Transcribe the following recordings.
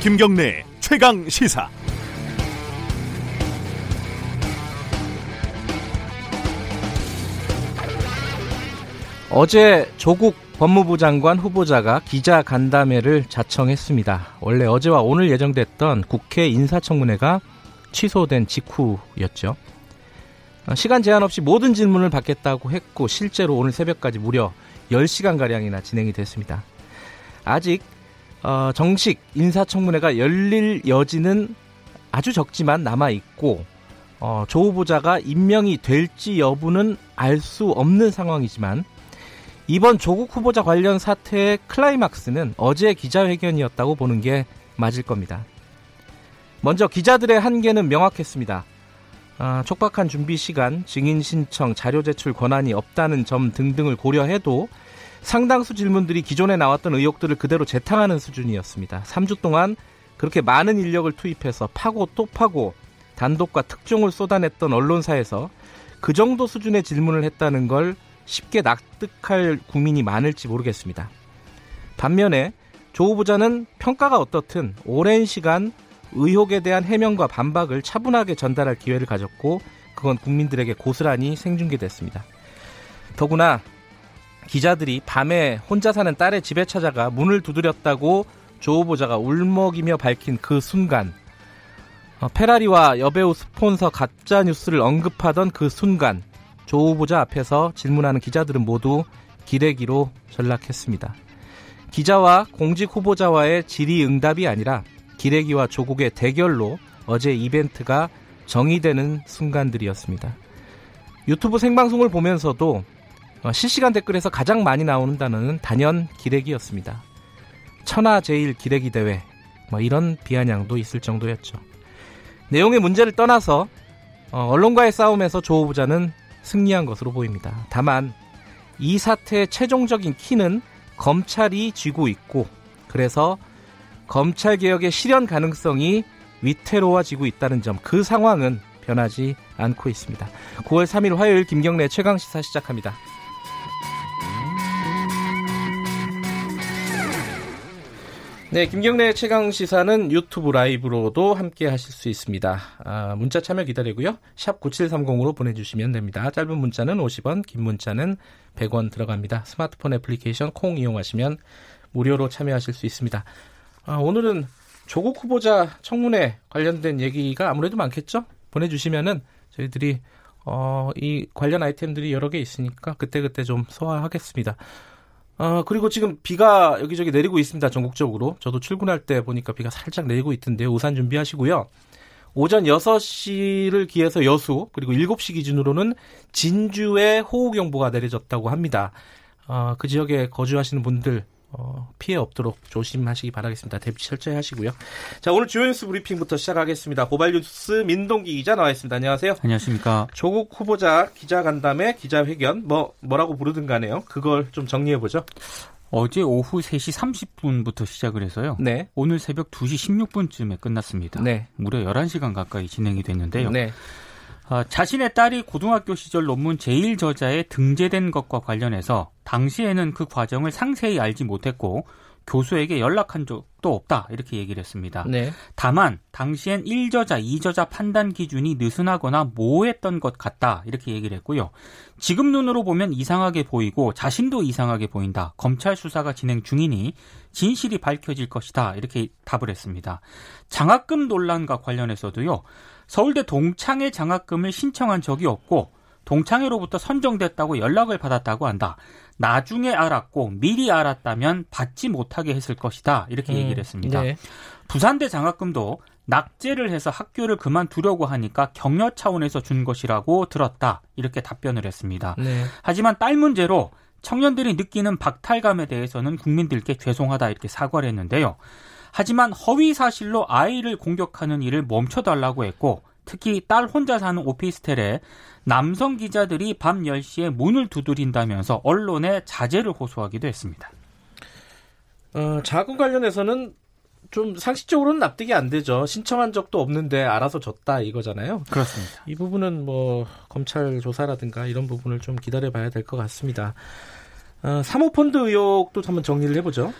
김경래 최강 시사. 어제 조국 법무부 장관 후보자가 기자 간담회를 자청했습니다. 원래 어제와 오늘 예정됐던 국회 인사청문회가 취소된 직후였죠. 시간 제한 없이 모든 질문을 받겠다고 했고 실제로 오늘 새벽까지 무려 10시간가량이나 진행이 됐습니다. 아직 어, 정식 인사청문회가 열릴 여지는 아주 적지만 남아 있고 어, 조 후보자가 임명이 될지 여부는 알 수 없는 상황이지만 이번 조국 후보자 관련 사태의 클라이막스는 어제 기자회견이었다고 보는 게 맞을 겁니다. 먼저 기자들의 한계는 명확했습니다. 아, 촉박한 준비 시간, 증인 신청, 자료 제출 권한이 없다는 점 등등을 고려해도 상당수 질문들이 기존에 나왔던 의혹들을 그대로 재탕하는 수준이었습니다. 3주 동안 그렇게 많은 인력을 투입해서 파고 또 파고 단독과 특종을 쏟아냈던 언론사에서 그 정도 수준의 질문을 했다는 걸 쉽게 납득할 국민이 많을지 모르겠습니다. 반면에 조 후보자는 평가가 어떻든 오랜 시간 의혹에 대한 해명과 반박을 차분하게 전달할 기회를 가졌고 그건 국민들에게 고스란히 생중계됐습니다. 더구나 기자들이 밤에 혼자 사는 딸의 집에 찾아가 문을 두드렸다고 조 후보자가 울먹이며 밝힌 그 순간 어, 페라리와 여배우 스폰서 가짜 뉴스를 언급하던 그 순간 조 후보자 앞에서 질문하는 기자들은 모두 기레기로 전락했습니다. 기자와 공직 후보자와의 질의응답이 아니라 기레기와 조국의 대결로 어제 이벤트가 정의되는 순간들이었습니다. 유튜브 생방송을 보면서도 어, 실시간 댓글에서 가장 많이 나오는 단어는 단연 기레기였습니다. 천하제일 기레기 대회 뭐 이런 비아냥도 있을 정도였죠. 내용의 문제를 떠나서 어, 언론과의 싸움에서 조 후보자는 승리한 것으로 보입니다. 다만 이 사태의 최종적인 키는 검찰이 쥐고 있고 그래서 검찰 개혁의 실현 가능성이 위태로워지고 있다는 점 그 상황은 변하지 않고 있습니다. 9월 3일 화요일 김경래 최강 시사 시작합니다. 네, 김경래 최강 시사는 유튜브 라이브로도 함께 하실 수 있습니다. 아, 문자 참여 기다리고요. 샵 9730으로 보내주시면 됩니다. 짧은 문자는 50원, 긴 문자는 100원 들어갑니다. 스마트폰 애플리케이션 콩 이용하시면 무료로 참여하실 수 있습니다. 아, 오늘은 조국 후보자 청문회 관련된 얘기가 아무래도 많겠죠? 보내주시면은 저희들이 어, 이 관련 아이템들이 여러 개 있으니까 그때그때 좀 소화하겠습니다. 어, 그리고 지금 비가 여기저기 내리고 있습니다. 전국적으로. 저도 출근할 때 보니까 비가 살짝 내리고 있던데요. 우산 준비하시고요. 오전 6시를 기해서 여수, 그리고 7시 기준으로는 진주에 호우경보가 내려졌다고 합니다. 어, 그 지역에 거주하시는 분들 어, 피해 없도록 조심하시기 바라겠습니다. 대비 철저히 하시고요. 자, 오늘 주요 뉴스 브리핑부터 시작하겠습니다. 고발 뉴스 민동기 기자 나와 있습니다. 안녕하세요. 안녕하십니까. 조국 후보자 기자 간담회 기자회견 뭐 뭐라고 부르든 간에요. 그걸 좀 정리해 보죠. 어제 오후 3시 30분부터 시작을 해서요. 네. 오늘 새벽 2시 16분쯤에 끝났습니다. 네. 무려 11시간 가까이 진행이 됐는데요. 네. 어, 자신의 딸이 고등학교 시절 논문 제1저자에 등재된 것과 관련해서 당시에는 그 과정을 상세히 알지 못했고 교수에게 연락한 적도 없다 이렇게 얘기를 했습니다. 네. 다만 당시엔 1저자, 2저자 판단 기준이 느슨하거나 모호했던 것 같다 이렇게 얘기를 했고요. 지금 눈으로 보면 이상하게 보이고 자신도 이상하게 보인다. 검찰 수사가 진행 중이니 진실이 밝혀질 것이다 이렇게 답을 했습니다. 장학금 논란과 관련해서도요. 서울대 동창회 장학금을 신청한 적이 없고 동창회로부터 선정됐다고 연락을 받았다고 한다. 나중에 알았고 미리 알았다면 받지 못하게 했을 것이다. 이렇게 음, 얘기를 했습니다. 네. 부산대 장학금도 낙제를 해서 학교를 그만두려고 하니까 격려 차원에서 준 것이라고 들었다. 이렇게 답변을 했습니다. 네. 하지만 딸 문제로 청년들이 느끼는 박탈감에 대해서는 국민들께 죄송하다 이렇게 사과를 했는데요. 하지만 허위 사실로 아이를 공격하는 일을 멈춰달라고 했고 특히 딸 혼자 사는 오피스텔에 남성 기자들이 밤 10시에 문을 두드린다면서 언론에 자제를 호소하기도 했습니다. 어, 자금 관련해서는 좀 상식적으로는 납득이 안 되죠. 신청한 적도 없는데 알아서 줬다 이거잖아요. 그렇습니다. 이 부분은 뭐 검찰 조사라든가 이런 부분을 좀 기다려 봐야 될 것 같습니다. 어, 사모펀드 의혹도 한번 정리를 해보죠.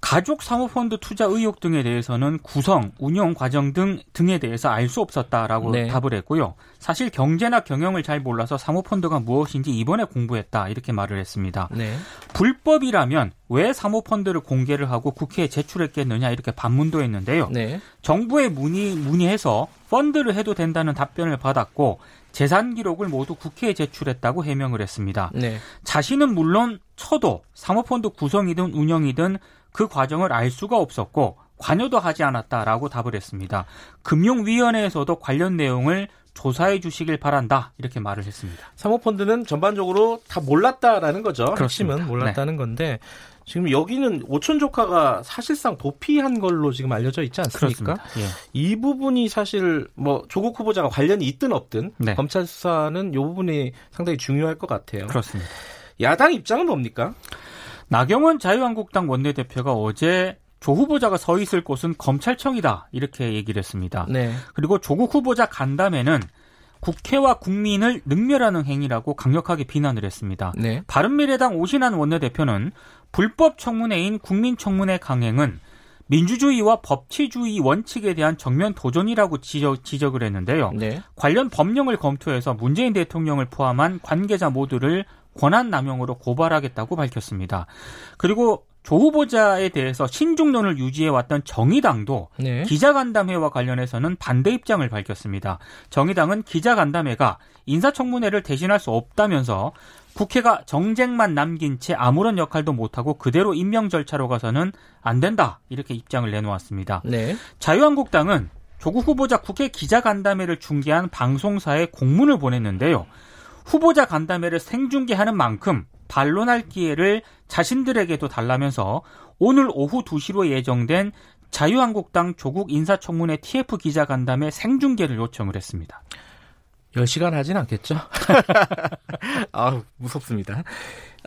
가족 사모펀드 투자 의혹 등에 대해서는 구성, 운영 과정 등 등에 대해서 알 수 없었다라고 네. 답을 했고요. 사실 경제나 경영을 잘 몰라서 사모펀드가 무엇인지 이번에 공부했다 이렇게 말을 했습니다. 네. 불법이라면 왜 사모펀드를 공개를 하고 국회에 제출했겠느냐 이렇게 반문도 했는데요. 네. 정부에 문의 문의해서 펀드를 해도 된다는 답변을 받았고 재산 기록을 모두 국회에 제출했다고 해명을 했습니다. 네. 자신은 물론 쳐도 사모펀드 구성이든 운영이든 그 과정을 알 수가 없었고 관여도 하지 않았다라고 답을 했습니다. 금융위원회에서도 관련 내용을 조사해 주시길 바란다 이렇게 말을 했습니다. 사모펀드는 전반적으로 다 몰랐다라는 거죠. 그렇습니다. 핵심은 몰랐다는 네. 건데 지금 여기는 오촌 조카가 사실상 도피한 걸로 지금 알려져 있지 않습니까? 예. 이 부분이 사실 뭐 조국 후보자가 관련이 있든 없든 네. 검찰 수사는 이 부분이 상당히 중요할 것 같아요. 그렇습니다. 야당 입장은 뭡니까? 나경원 자유한국당 원내대표가 어제 조 후보자가 서 있을 곳은 검찰청이다 이렇게 얘기를 했습니다. 네. 그리고 조국 후보자 간담회는 국회와 국민을 능멸하는 행위라고 강력하게 비난을 했습니다. 네. 바른미래당 오신환 원내대표는 불법 청문회인 국민청문회 강행은 민주주의와 법치주의 원칙에 대한 정면 도전이라고 지적, 지적을 했는데요. 네. 관련 법령을 검토해서 문재인 대통령을 포함한 관계자 모두를 권한 남용으로 고발하겠다고 밝혔습니다. 그리고 조 후보자에 대해서 신중론을 유지해왔던 정의당도 네. 기자간담회와 관련해서는 반대 입장을 밝혔습니다. 정의당은 기자간담회가 인사청문회를 대신할 수 없다면서 국회가 정쟁만 남긴 채 아무런 역할도 못하고 그대로 임명 절차로 가서는 안 된다 이렇게 입장을 내놓았습니다. 네. 자유한국당은 조국 후보자 국회 기자간담회를 중계한 방송사에 공문을 보냈는데요. 후보자 간담회를 생중계하는 만큼 반론할 기회를 자신들에게도 달라면서 오늘 오후 2시로 예정된 자유한국당 조국 인사청문회 TF 기자간담회 생중계를 요청을 했습니다. 10시간 하진 않겠죠? 아 무섭습니다.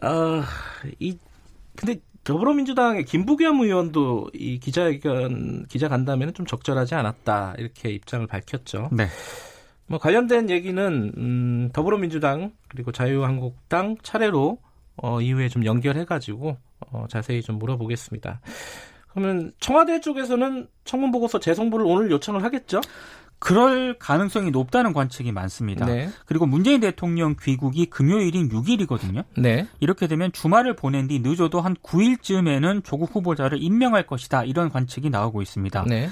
아, 이, 근데 더불어민주당의 김부겸 의원도 이 기자회견, 기자간담회는 좀 적절하지 않았다. 이렇게 입장을 밝혔죠. 네. 뭐 관련된 얘기는 음, 더불어민주당 그리고 자유한국당 차례로 어, 이후에 좀 연결해가지고 어, 자세히 좀 물어보겠습니다. 그러면 청와대 쪽에서는 청문 보고서 재송부를 오늘 요청을 하겠죠? 그럴 가능성이 높다는 관측이 많습니다. 네. 그리고 문재인 대통령 귀국이 금요일인 6일이거든요. 네. 이렇게 되면 주말을 보낸 뒤 늦어도 한 9일쯤에는 조국 후보자를 임명할 것이다. 이런 관측이 나오고 있습니다. 네.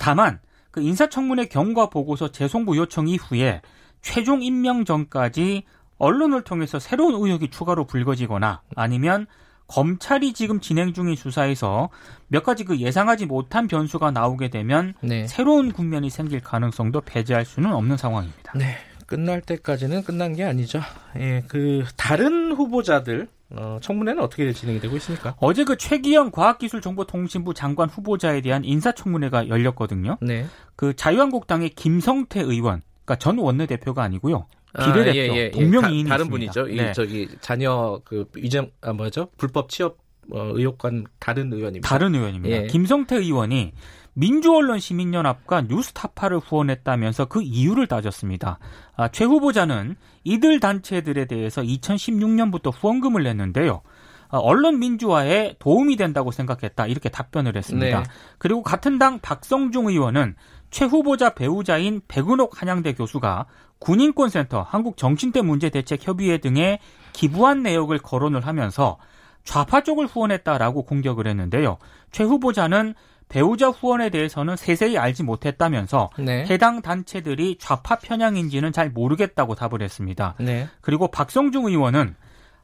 다만 그 인사청문회 경과 보고서 재송부 요청 이후에 최종 임명 전까지 언론을 통해서 새로운 의혹이 추가로 불거지거나 아니면 검찰이 지금 진행 중인 수사에서 몇 가지 그 예상하지 못한 변수가 나오게 되면 네. 새로운 국면이 생길 가능성도 배제할 수는 없는 상황입니다. 네. 끝날 때까지는 끝난 게 아니죠. 예, 그 다른 후보자들 어, 청문회는 어떻게 진행이 되고 있습니까? 어제 그 최기영 과학기술정보통신부 장관 후보자에 대한 인사청문회가 열렸거든요. 네. 그 자유한국당의 김성태 의원, 그러니까 전 원내대표가 아니고요. 비례대표 아, 예, 예, 예. 동명이인이 다, 른 분이죠. 네. 이 저기 자녀 그 위증 아 뭐죠? 불법 취업 어, 의혹과 다른 의원입니다. 다른 의원입니다. 예. 김성태 의원이 민주언론 시민연합과 뉴스타파를 후원했다면서 그 이유를 따졌습니다. 아, 최 후보자는 이들 단체들에 대해서 2016년부터 후원금을 냈는데요. 아, 언론 민주화에 도움이 된다고 생각했다 이렇게 답변을 했습니다. 네. 그리고 같은 당 박성중 의원은 최 후보자 배우자인 백은옥 한양대 교수가 군인권센터, 한국정신대 문제대책협의회 등에 기부한 내역을 거론을 하면서 좌파 쪽을 후원했다라고 공격을 했는데요. 최 후보자는 배우자 후원에 대해서는 세세히 알지 못했다면서 네. 해당 단체들이 좌파 편향인지는 잘 모르겠다고 답을 했습니다. 네. 그리고 박성중 의원은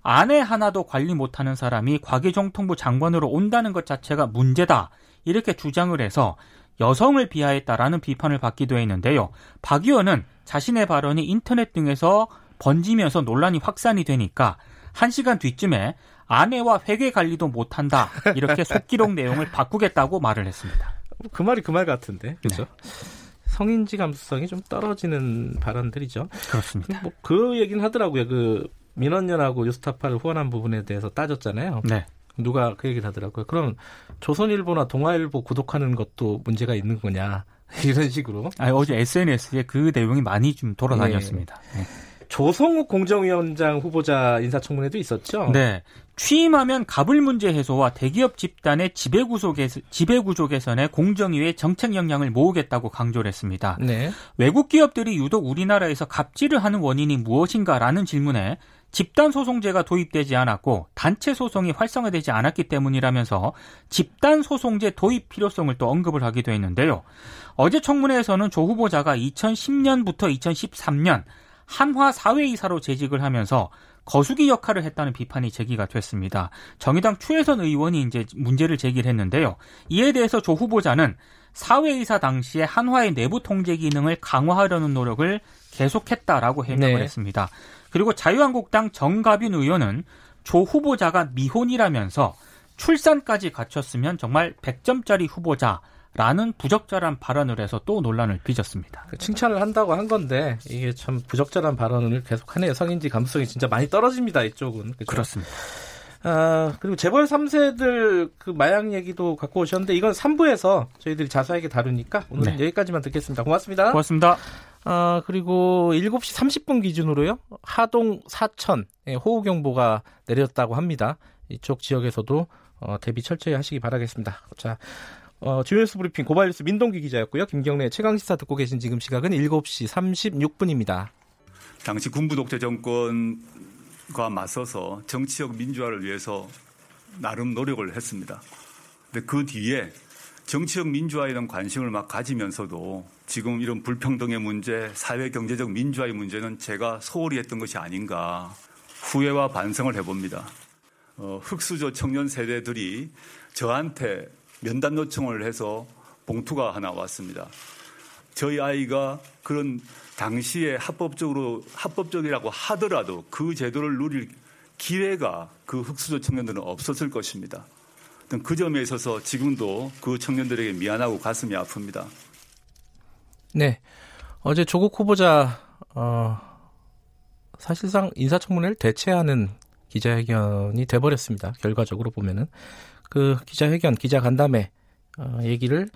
아내 하나도 관리 못하는 사람이 과기정통부 장관으로 온다는 것 자체가 문제다 이렇게 주장을 해서 여성을 비하했다라는 비판을 받기도 했는데요. 박 의원은 자신의 발언이 인터넷 등에서 번지면서 논란이 확산이 되니까 한 시간 뒤쯤에 아내와 회계 관리도 못한다 이렇게 속기록 내용을 바꾸겠다고 말을 했습니다. 그 말이 그 말 같은데 그렇죠? 네. 성인지 감수성이 좀 떨어지는 발언들이죠. 그렇습니다. 뭐 그 얘기는 하더라고요. 그 민원연하고 유스타파를 후원한 부분에 대해서 따졌잖아요. 네. 누가 그 얘기를 하더라고요. 그럼 조선일보나 동아일보 구독하는 것도 문제가 있는 거냐 이런 식으로. 아 어제 SNS에 그 내용이 많이 좀 돌아다녔습니다. 네. 네. 조성욱 공정위원장 후보자 인사청문회도 있었죠? 네. 취임하면 가불 문제 해소와 대기업 집단의 지배구조, 개선, 지배구조 개선에 공정위의 정책 역량을 모으겠다고 강조를 했습니다. 네. 외국 기업들이 유독 우리나라에서 갑질을 하는 원인이 무엇인가라는 질문에 집단 소송제가 도입되지 않았고 단체 소송이 활성화되지 않았기 때문이라면서 집단 소송제 도입 필요성을 또 언급을 하기도 했는데요. 어제 청문회에서는 조 후보자가 2010년부터 2013년 한화 사회이사로 재직을 하면서 거수기 역할을 했다는 비판이 제기가 됐습니다. 정의당 추혜선 의원이 이제 문제를 제기를 했는데요. 이에 대해서 조 후보자는 사회이사 당시에 한화의 내부 통제 기능을 강화하려는 노력을 계속했다라고 해명을 네. 했습니다. 그리고 자유한국당 정가빈 의원은 조 후보자가 미혼이라면서 출산까지 갖췄으면 정말 100점짜리 후보자 라는 부적절한 발언을 해서 또 논란을 빚었습니다. 그 칭찬을 한다고 한 건데 이게 참 부적절한 발언을 계속하네요. 성인지 감수성이 진짜 많이 떨어집니다. 이쪽은. 그렇죠? 그렇습니다 아, 그리고 재벌 3세들 그 마약 얘기도 갖고 오셨는데 이건 3부에서 저희들이 자세하게 다루니까 오늘은 네. 여기까지만 듣겠습니다. 고맙습니다. 고맙습니다. 아, 그리고 7시 30분 기준으로요. 하동 사천 호우 경보가 내렸다고 합니다. 이쪽 지역에서도 어, 대비 철저히 하시기 바라겠습니다. 자, 어, 주요 뉴스 브리핑 고발뉴스 민동기 기자였고요. 김경래 최강시사 듣고 계신 지금 시각은 7시 36분입니다. 당시 군부 독재 정권과 맞서서 정치적 민주화를 위해서 나름 노력을 했습니다. 근데 그 뒤에 정치적 민주화에 대한 관심을 막 가지면서도 지금 이런 불평등의 문제, 사회 경제적 민주화의 문제는 제가 소홀히 했던 것이 아닌가 후회와 반성을 해봅니다. 어, 흑수저 청년 세대들이 저한테 면담 요청을 해서 봉투가 하나 왔습니다. 저희 아이가 그런 당시에 합법적으로 합법적이라고 하더라도 그 제도를 누릴 기회가 그 흑수저 청년들은 없었을 것입니다. 그 점에 있어서 지금도 그 청년들에게 미안하고 가슴이 아픕니다. 네. 어제 조국 후보자, 어, 사실상 인사청문회를 대체하는 기자회견이 돼버렸습니다. 결과적으로 보면은. 그 기자회견, 기자간담회 어, 얘기를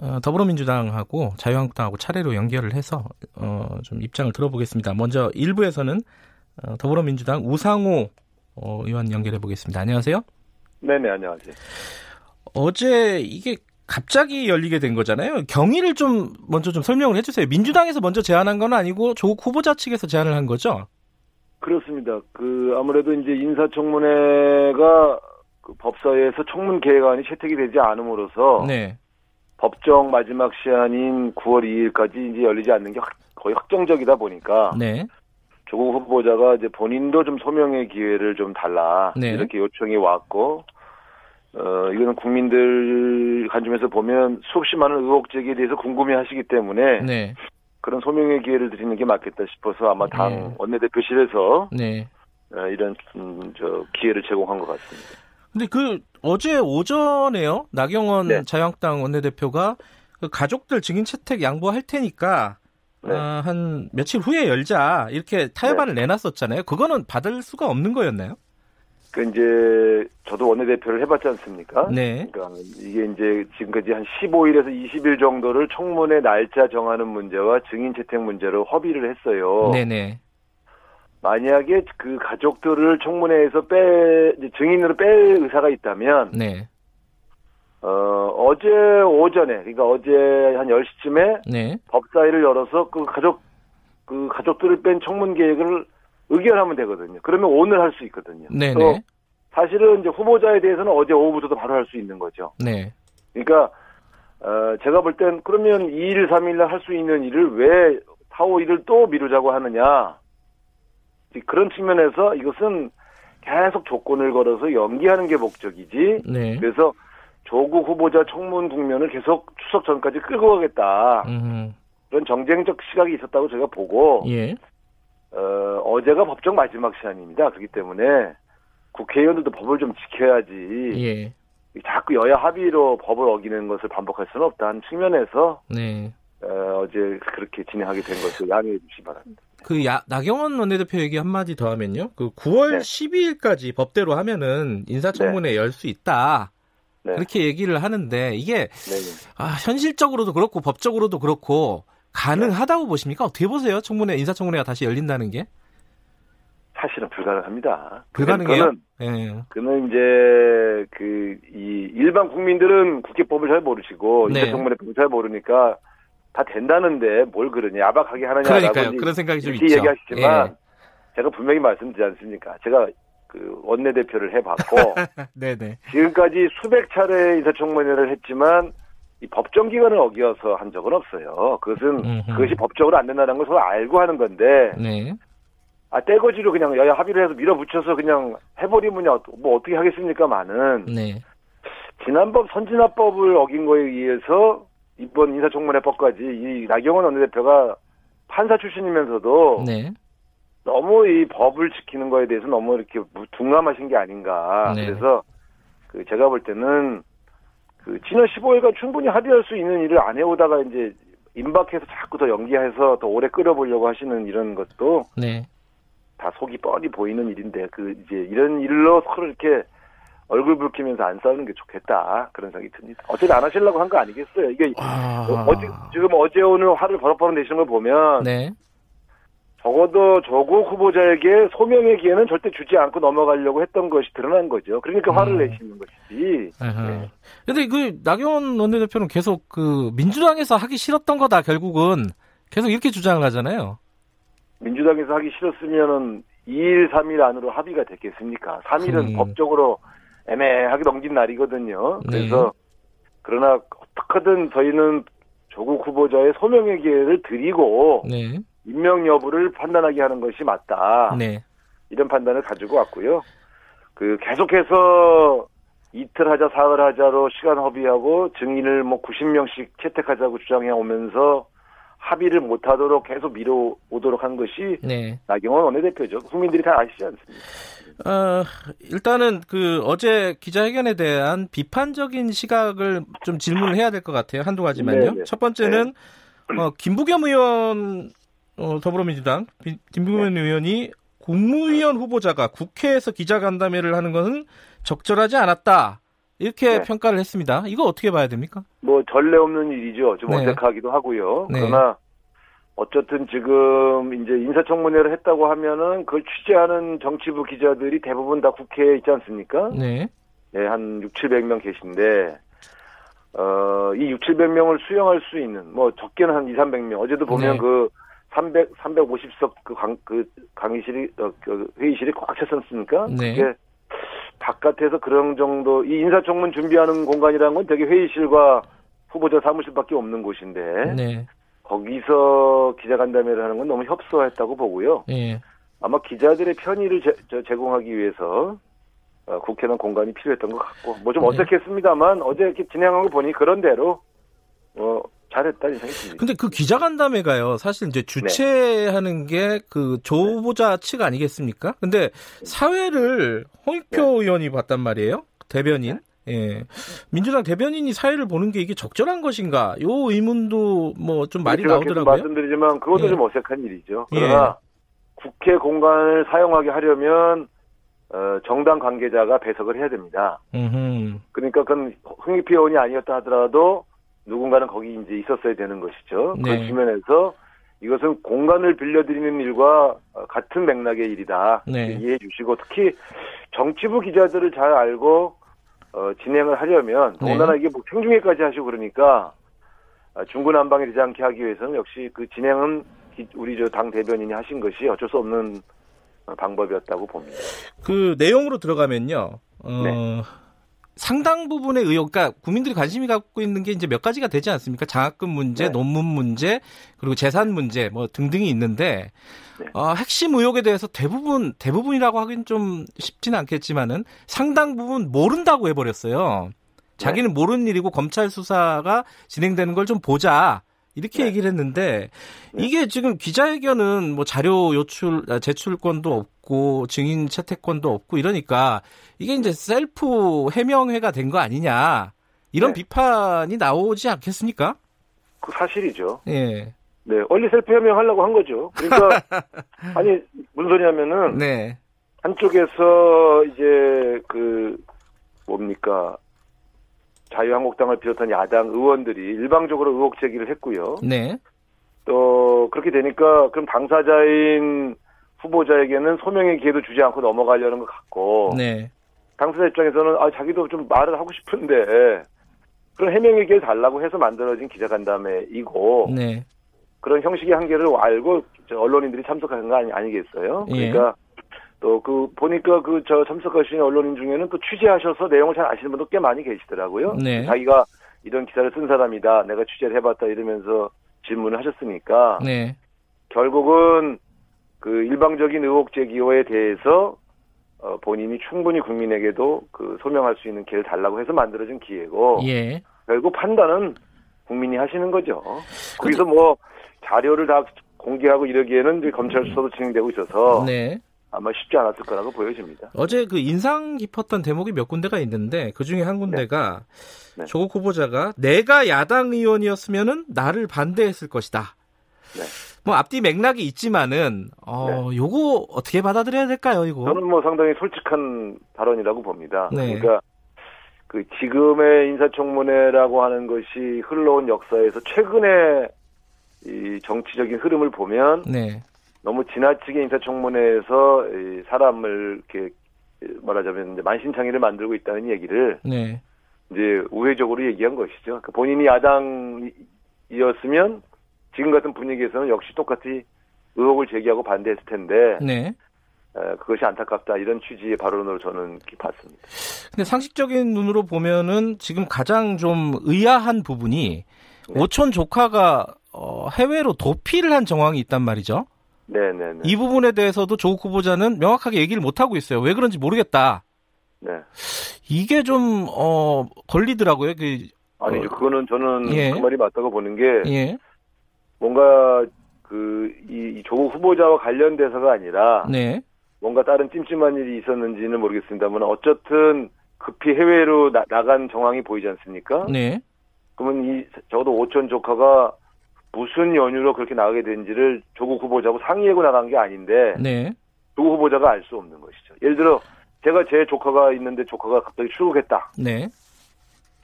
어, 더불어민주당하고 자유한국당하고 차례로 연결을 해서 어, 좀 입장을 들어보겠습니다. 먼저 1부에서는 어, 더불어민주당 우상호 어, 의원 연결해 보겠습니다. 안녕하세요. 네네 안녕하세요. 어제 이게 갑자기 열리게 된 거잖아요. 경위를 좀 먼저 좀 설명을 해주세요. 민주당에서 먼저 제안한 건 아니고 조국 후보자 측에서 제안을 한 거죠? 그렇습니다. 그 아무래도 이제 인사청문회가 그 법사위에서 청문 계획안이 채택이 되지 않음으로써 네. 법정 마지막 시한인 9월 2일까지 이제 열리지 않는 게 거의 확정적이다 보니까 네. 조국 후보자가 이제 본인도 좀 소명의 기회를 좀 달라 네. 이렇게 요청이 왔고 어 이거는 국민들 관점에서 보면 수없이 많은 의혹 제기에 대해서 궁금해하시기 때문에 네. 그런 소명의 기회를 드리는 게 맞겠다 싶어서 아마 당 네. 원내대표실에서 네. 어, 이런 음, 저 기회를 제공한 것 같습니다. 근데 그 어제 오전에요 나경원 네. 자유한국당 원내대표가 그 가족들 증인 채택 양보할 테니까 네. 어, 한 며칠 후에 열자 이렇게 타협안을 네. 내놨었잖아요. 그거는 받을 수가 없는 거였나요? 그 이제 저도 원내대표를 해봤지 않습니까? 네. 그러니까 이게 이제 지금까지 한 15일에서 20일 정도를 청문회 날짜 정하는 문제와 증인 채택 문제로 협의를 했어요. 네네. 만약에 그 가족들을 청문회에서 빼 증인으로 뺄 의사가 있다면 네. 어, 어제 오전에 그러니까 어제 한 10시쯤에 네. 법사위를 열어서 그 가족 그 가족들을 뺀 청문 계획을 의결하면 되거든요. 그러면 오늘 할 수 있거든요. 네, 네. 사실은 이제 후보자에 대해서는 어제 오후부터도 바로 할 수 있는 거죠. 네. 그러니까 어, 제가 볼 땐 그러면 2일, 3일 날 할 수 있는 일을 왜 4, 5일을 또 미루자고 하느냐. 그런 측면에서 이것은 계속 조건을 걸어서 연기하는 게 목적이지. 네. 그래서 조국 후보자 청문 국면을 계속 추석 전까지 끌고 가겠다. 음. 그런 정쟁적 시각이 있었다고 제가 보고 예. 어, 어제가 법정 마지막 시한입니다. 그렇기 때문에 국회의원들도 법을 좀 지켜야지. 예. 자꾸 여야 합의로 법을 어기는 것을 반복할 수는 없다는 측면에서 네. 어, 어제 그렇게 진행하게 된 것을 양해해 주시기 바랍니다. 그 야, 나경원 원내대표 얘기 한마디 더 하면요. 그 9월 네. 12일까지 법대로 하면은 인사청문회 네. 열수 있다. 네. 그렇게 얘기를 하는데 이게 네, 네. 아, 현실적으로도 그렇고 법적으로도 그렇고 가능하다고 네. 보십니까? 어떻게 보세요? 청문회 인사청문회가 다시 열린다는 게? 사실은 불가능합니다. 불가능해요? 네. 그는 이제 그 이 일반 국민들은 국회법을 잘 모르시고 네. 인사청문회법을 잘 모르니까 다 된다는데 뭘 그러냐 야박하게 하느냐라고 그러니까요. 그런 생각이 좀 있죠. 얘기하시지만 예. 제가 분명히 말씀드리지 않습니까? 제가 그 원내 대표를 해봤고 네네. 지금까지 수백 차례 인사청문회를 했지만 이 법정 기관을 어기어서 한 적은 없어요. 그것은 음흠. 그것이 법적으로 안 된다는 걸 서로 알고 하는 건데 네. 아 떼거지로 그냥 여야 합의를 해서 밀어붙여서 그냥 해버리면 뭐 어떻게 하겠습니까많은 네. 지난번 선진화법을 어긴 거에 의해서 이번 인사청문회법까지 이 나경원 원내대표가 판사 출신이면서도 네. 너무 이 법을 지키는 거에 대해서 너무 이렇게 둔감하신 게 아닌가. 네. 그래서 그 제가 볼 때는 그 지난 15일간 충분히 합의할 수 있는 일을 안 해오다가 이제 임박해서 자꾸 더 연기해서 더 오래 끌어보려고 하시는 이런 것도 네. 다 속이 뻔히 보이는 일인데 그 이제 이런 일로 서로 이렇게 얼굴 붉히면서 안 싸우는 게 좋겠다 그런 생각이 듭니다. 어차피 안 하시려고 한 거 아니겠어요? 이게 아... 어제 지금 어제 오늘 화를 버럭버럭 내시는 걸 보면 네. 적어도 조국 후보자에게 소명의 기회는 절대 주지 않고 넘어가려고 했던 것이 드러난 거죠. 그러니까 화를 음. 내시는 것이지. 네. 근데 그 나경원 원내대표는 계속 그 민주당에서 하기 싫었던 거다 결국은 계속 이렇게 주장을 하잖아요. 민주당에서 하기 싫었으면은 2일, 3일 안으로 합의가 됐겠습니까? 3일은 음. 법적으로 애매하게 넘긴 날이거든요. 네. 그래서 네. 그러나 어떻게든 저희는 조국 후보자의 소명의 기회를 드리고 네. 임명 여부를 판단하게 하는 것이 맞다. 네. 이런 판단을 가지고 왔고요. 그 계속해서 이틀 하자 사흘 하자로 시간 허비하고 증인을 뭐 90명씩 채택하자고 주장해 오면서 합의를 못하도록 계속 미뤄오도록 한 것이 네. 나경원 원내대표죠. 국민들이 다 아시지 않습니까? 어, 일단은 그 어제 기자회견에 대한 비판적인 시각을 좀 질문을 해야 될 것 같아요. 한두 가지만요. 네네. 네. 첫 번째는 네. 어, 김부겸 의원 어, 더불어민주당 김부겸 네. 의원이 국무위원 후보자가 국회에서 기자간담회를 하는 것은 적절하지 않았다. 이렇게 네. 평가를 했습니다. 이거 어떻게 봐야 됩니까? 뭐 전례 없는 일이죠. 좀 네. 어색하기도 하고요. 네. 그러나 어쨌든 지금 이제 인사청문회를 했다고 하면은 그걸 취재하는 정치부 기자들이 대부분 다 국회에 있지 않습니까? 네. 네, 한 6, 700명 계신데 어, 이 6, 700명을 수용할 수 있는 뭐 적게는 한 2, 300명. 어제도 보면 네. 그 300, 350석 그 강, 그 강의실이, 어, 그 회의실이 꽉 찼었습니까? 네. 그게 바깥에서 그런 정도, 이 인사청문 준비하는 공간이라는 건 되게 회의실과 후보자 사무실밖에 없는 곳인데, 네. 거기서 기자간담회를 하는 건 너무 협소했다고 보고요. 네. 아마 기자들의 편의를 제, 제공하기 위해서 어, 국회는 공간이 필요했던 것 같고, 뭐좀 네. 어색했습니다만, 어제 이렇게 진행한 거 보니 그런 대로, 어, 잘했다 생각이 듭니다. 근데 그 기자간담회가요, 사실 이제 주최하는 네. 게그 조보자 측 아니겠습니까? 근데 사회를 홍익표 네. 의원이 봤단 말이에요, 대변인. 네. 예. 민주당 대변인이 사회를 보는 게 이게 적절한 것인가? 요 의문도 뭐좀 많이 나오더라고요. 말씀드리지만 그것도 예. 좀 어색한 일이죠. 예. 그러나 예. 국회 공간을 사용하게 하려면 어, 정당 관계자가 배석을 해야 됩니다. 음흠. 그러니까 그건 홍익표 의원이 아니었다 하더라도 누군가는 거기 이제 있었어야 되는 것이죠. 네. 그 측면에서 이것은 공간을 빌려드리는 일과 같은 맥락의 일이다. 네. 이해해 주시고 특히 정치부 기자들을 잘 알고 어, 진행을 하려면 네. 더군다나 이게 뭐 생중계까지 하시고 그러니까 아, 중구난방이 되지 않게 하기 위해서는 역시 그 진행은 우리 저 당 대변인이 하신 것이 어쩔 수 없는 방법이었다고 봅니다. 그 내용으로 들어가면요. 어, 네. 상당 부분의 의혹, 그러니까 국민들이 관심이 갖고 있는 게 이제 몇 가지가 되지 않습니까? 장학금 문제, 네. 논문 문제, 그리고 재산 문제, 뭐 등등이 있는데 네. 어, 핵심 의혹에 대해서 대부분 대부분이라고 하긴 좀 쉽지는 않겠지만은 상당 부분 모른다고 해버렸어요. 자기는 네. 모르는 일이고 검찰 수사가 진행되는 걸 좀 보자. 이렇게 네. 얘기를 했는데 네. 이게 지금 기자회견은 뭐 자료 요출 아, 제출권도 없고 증인 채택권도 없고 이러니까 이게 이제 셀프 해명회가 된 거 아니냐 이런 네. 비판이 나오지 않겠습니까? 그 사실이죠. 예. 네, 원래 셀프 해명하려고 한 거죠. 그러니까 아니 무슨 소리냐면은 네. 한쪽에서 이제 그 뭡니까 자유한국당을 비롯한 야당 의원들이 일방적으로 의혹 제기를 했고요. 네. 또 그렇게 되니까 그럼 당사자인 후보자에게는 소명의 기회도 주지 않고 넘어가려는 것 같고 네. 당사자 입장에서는 아 자기도 좀 말을 하고 싶은데 그런 해명의 기회를 달라고 해서 만들어진 기자간담회이고 네. 그런 형식의 한계를 알고 언론인들이 참석하는 거 아니, 아니겠어요? 예. 그러니까 또 그 보니까 그 저 참석하신 언론인 중에는 또 취재하셔서 내용을 잘 아시는 분도 꽤 많이 계시더라고요. 네. 자기가 이런 기사를 쓴 사람이다. 내가 취재를 해봤다 이러면서 질문을 하셨으니까 네. 결국은 그 일방적인 의혹 제기호에 대해서 어, 본인이 충분히 국민에게도 그 소명할 수 있는 기회를 달라고 해서 만들어진 기회고 예. 결국 판단은 국민이 하시는 거죠. 거기서 뭐 자료를 다 공개하고 이러기에는 검찰 수사도 진행되고 있어서 네. 아마 쉽지 않았을 거라고 보여집니다. 어제 그 인상 깊었던 대목이 몇 군데가 있는데 그 중에 한 군데가 네. 네. 조국 후보자가 내가 야당 의원이었으면은 나를 반대했을 것이다. 네. 뭐 앞뒤 맥락이 있지만은 어 네. 요거 어떻게 받아들여야 될까요, 이거? 저는 뭐 상당히 솔직한 발언이라고 봅니다. 네. 그러니까 그 지금의 인사청문회라고 하는 것이 흘러온 역사에서 최근에 이 정치적인 흐름을 보면 네. 너무 지나치게 인사청문회에서 이 사람을 이렇게 말하자면 이제 만신창이를 만들고 있다는 얘기를 네. 이제 우회적으로 얘기한 것이죠. 그러니까 본인이 야당이었으면 지금 같은 분위기에서는 역시 똑같이 의혹을 제기하고 반대했을 텐데 네. 그것이 안타깝다 이런 취지의 발언으로 저는 봤습니다. 근데 상식적인 눈으로 보면은 지금 가장 좀 의아한 부분이 네. 오촌 조카가 어, 해외로 도피를 한 정황이 있단 말이죠. 네네네. 이 부분에 대해서도 조국 후보자는 명확하게 얘기를 못 하고 있어요. 왜 그런지 모르겠다. 네. 이게 좀 어, 걸리더라고요. 그 아니죠. 어, 그거는 저는 예. 그 말이 맞다고 보는 게 예. 뭔가 그이 조국 후보자와 관련돼서가 아니라 네. 뭔가 다른 찜찜한 일이 있었는지는 모르겠습니다만 어쨌든 급히 해외로 나, 간 정황이 보이지 않습니까? 네. 그러면 이 적어도 오천 조카가 무슨 연유로 그렇게 나가게 된지를 조국 후보자하고 상의하고 나간 게 아닌데 네. 조국 후보자가 알 수 없는 것이죠. 예를 들어 제가 제 조카가 있는데 조카가 갑자기 출국했다. 네.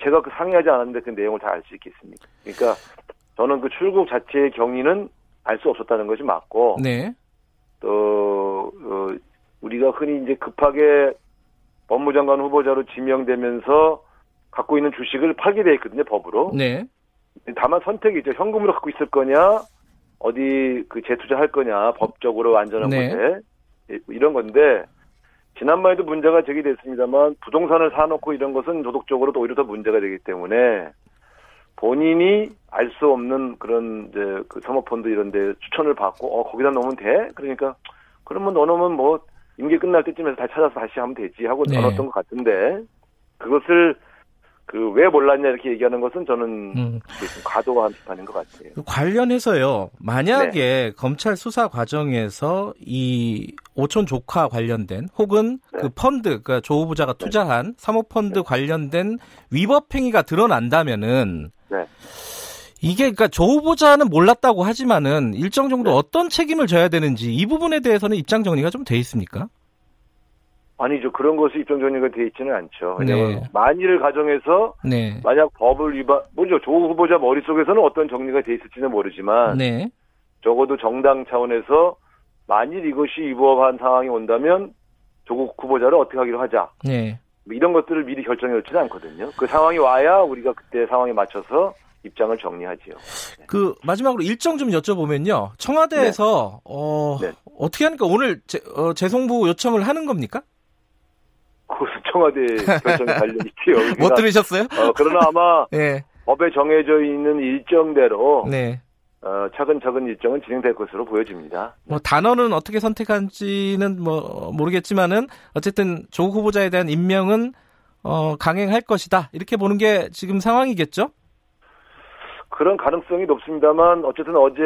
제가 그 상의하지 않았는데 그 내용을 다 알 수 있겠습니까? 그러니까 저는 그 출국 자체의 경위는 알 수 없었다는 것이 맞고 네. 또 어, 우리가 흔히 이제 급하게 법무장관 후보자로 지명되면서 갖고 있는 주식을 팔게 돼 있거든요 법으로. 네. 다만 선택이죠. 현금으로 갖고 있을 거냐, 어디 그 재투자할 거냐, 법적으로 안전한 네. 곳에 예, 이런 건데 지난번에도 문제가 제기됐습니다만 부동산을 사놓고 이런 것은 도덕적으로도 오히려 더 문제가 되기 때문에 본인이 알 수 없는 그런 이제 그 사모펀드 이런데 추천을 받고 어 거기다 넣으면 돼 그러니까 그러면 넣어놓으면 뭐 임기 끝날 때쯤에서 다시 찾아서 다시 하면 되지 하고 네. 넣었던 것 같은데 그것을 그 왜 몰랐냐 이렇게 얘기하는 것은 저는 음. 과도한 비판인 것 같아요. 그 관련해서요. 만약에 네. 검찰 수사 과정에서 이 오촌 조카 관련된 혹은 네. 그 펀드 그러니까 조 후보자가 네. 투자한 네. 사모펀드 관련된 위법 행위가 드러난다면은 네. 이게 그러니까 조 후보자는 몰랐다고 하지만은 일정 정도 네. 어떤 책임을 져야 되는지 이 부분에 대해서는 입장 정리가 좀 돼 있습니까? 아니죠. 그런 것이 입장 정리가 돼 있지는 않죠. 왜냐하면 네. 만일을 가정해서 네. 만약 법을 위반, 뭐죠? 조 후보자 머릿속에서는 어떤 정리가 돼 있을지는 모르지만 네. 적어도 정당 차원에서 만일 이것이 위법한 상황이 온다면 조국 후보자를 어떻게 하기로 하자. 네. 뭐 이런 것들을 미리 결정해 놓지는 않거든요. 그 상황이 와야 우리가 그때 상황에 맞춰서 입장을 정리하지요. 네. 그 마지막으로 일정 좀 여쭤보면요. 청와대에서 네. 어, 네. 어떻게 하니까 오늘 재, 어, 재송부 요청을 하는 겁니까? 그것은 청와대 결정에 달려있지요. 못 들으셨어요? 어, 그러나 아마 네. 법에 정해져 있는 일정대로 네. 어, 차근차근 일정은 진행될 것으로 보여집니다. 뭐 단어는 어떻게 선택한지는 뭐 모르겠지만은 어쨌든 조 후보자에 대한 임명은 어, 강행할 것이다 이렇게 보는 게 지금 상황이겠죠? 그런 가능성이 높습니다만 어쨌든 어제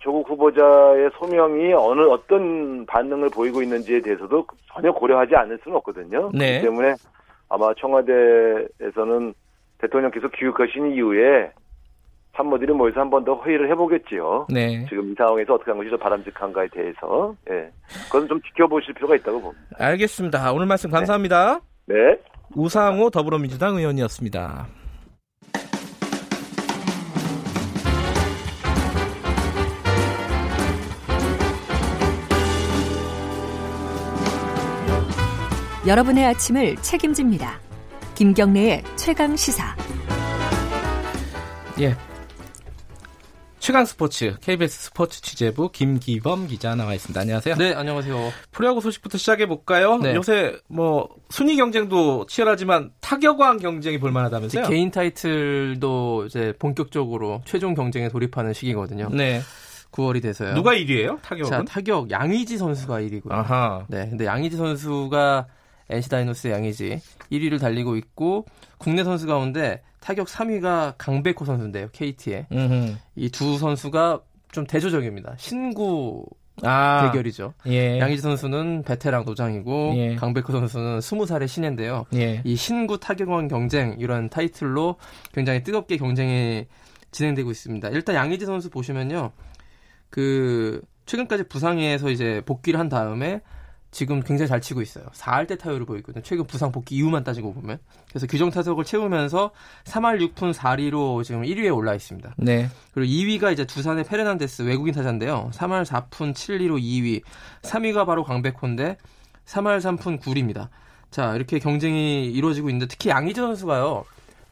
조국 후보자의 소명이 어느 어떤 반응을 보이고 있는지에 대해서도 전혀 고려하지 않을 수는 없거든요. 네. 그렇기 때문에 아마 청와대에서는 대통령께서 귀국하신 이후에 참모들이 모여서 한 번 더 회의를 해보겠지요. 네. 지금 이 상황에서 어떻게 하는 것이 더 바람직한가에 대해서 예. 그것은 좀 지켜보실 필요가 있다고 봅니다. 알겠습니다. 오늘 말씀 감사합니다. 네. 네. 우상호 더불어민주당 의원이었습니다. 여러분의 아침을 책임집니다. 김경래의 최강 시사. 예. 최강 스포츠 KBS 스포츠 취재부 김기범 기자 나와 있습니다. 안녕하세요. 네, 안녕하세요. 프로야구 소식부터 시작해 볼까요? 네. 요새 뭐 순위 경쟁도 치열하지만 타격왕 경쟁이 볼만하다면서요? 개인 타이틀도 이제 본격적으로 최종 경쟁에 돌입하는 시기거든요. 네. 9월이 돼서요. 누가 1위예요? 타격은? 자, 타격 양의지 선수가 1위고요. 아하. 네, 근데 양의지 선수가 NC 다이노스의 양의지 1위를 달리고 있고 국내 선수 가운데 타격 3위가 강백호 선수인데요. KT에. 이 두 선수가 좀 대조적입니다. 신구 아, 대결이죠. 예. 양의지 선수는 베테랑 노장이고 예. 강백호 선수는 20살의 신인데요. 예. 이 신구 타격왕 경쟁 이런 타이틀로 굉장히 뜨겁게 경쟁이 진행되고 있습니다. 일단 양의지 선수 보시면요. 그 최근까지 부상에서 이제 복귀를 한 다음에 지금 굉장히 잘 치고 있어요. 4할대 타율을 보이거든요. 최근 부상 복귀 이후만 따지고 보면. 그래서 규정 타석을 채우면서 3할 6푼 4리로 지금 1위에 올라 있습니다. 네. 그리고 2위가 이제 두산의 페르난데스 외국인 타자인데요. 3할 4푼 7리로 2위. 3위가 바로 강백호인데 3할 3푼 9리입니다. 자, 이렇게 경쟁이 이루어지고 있는데 특히 양희재 선수가요.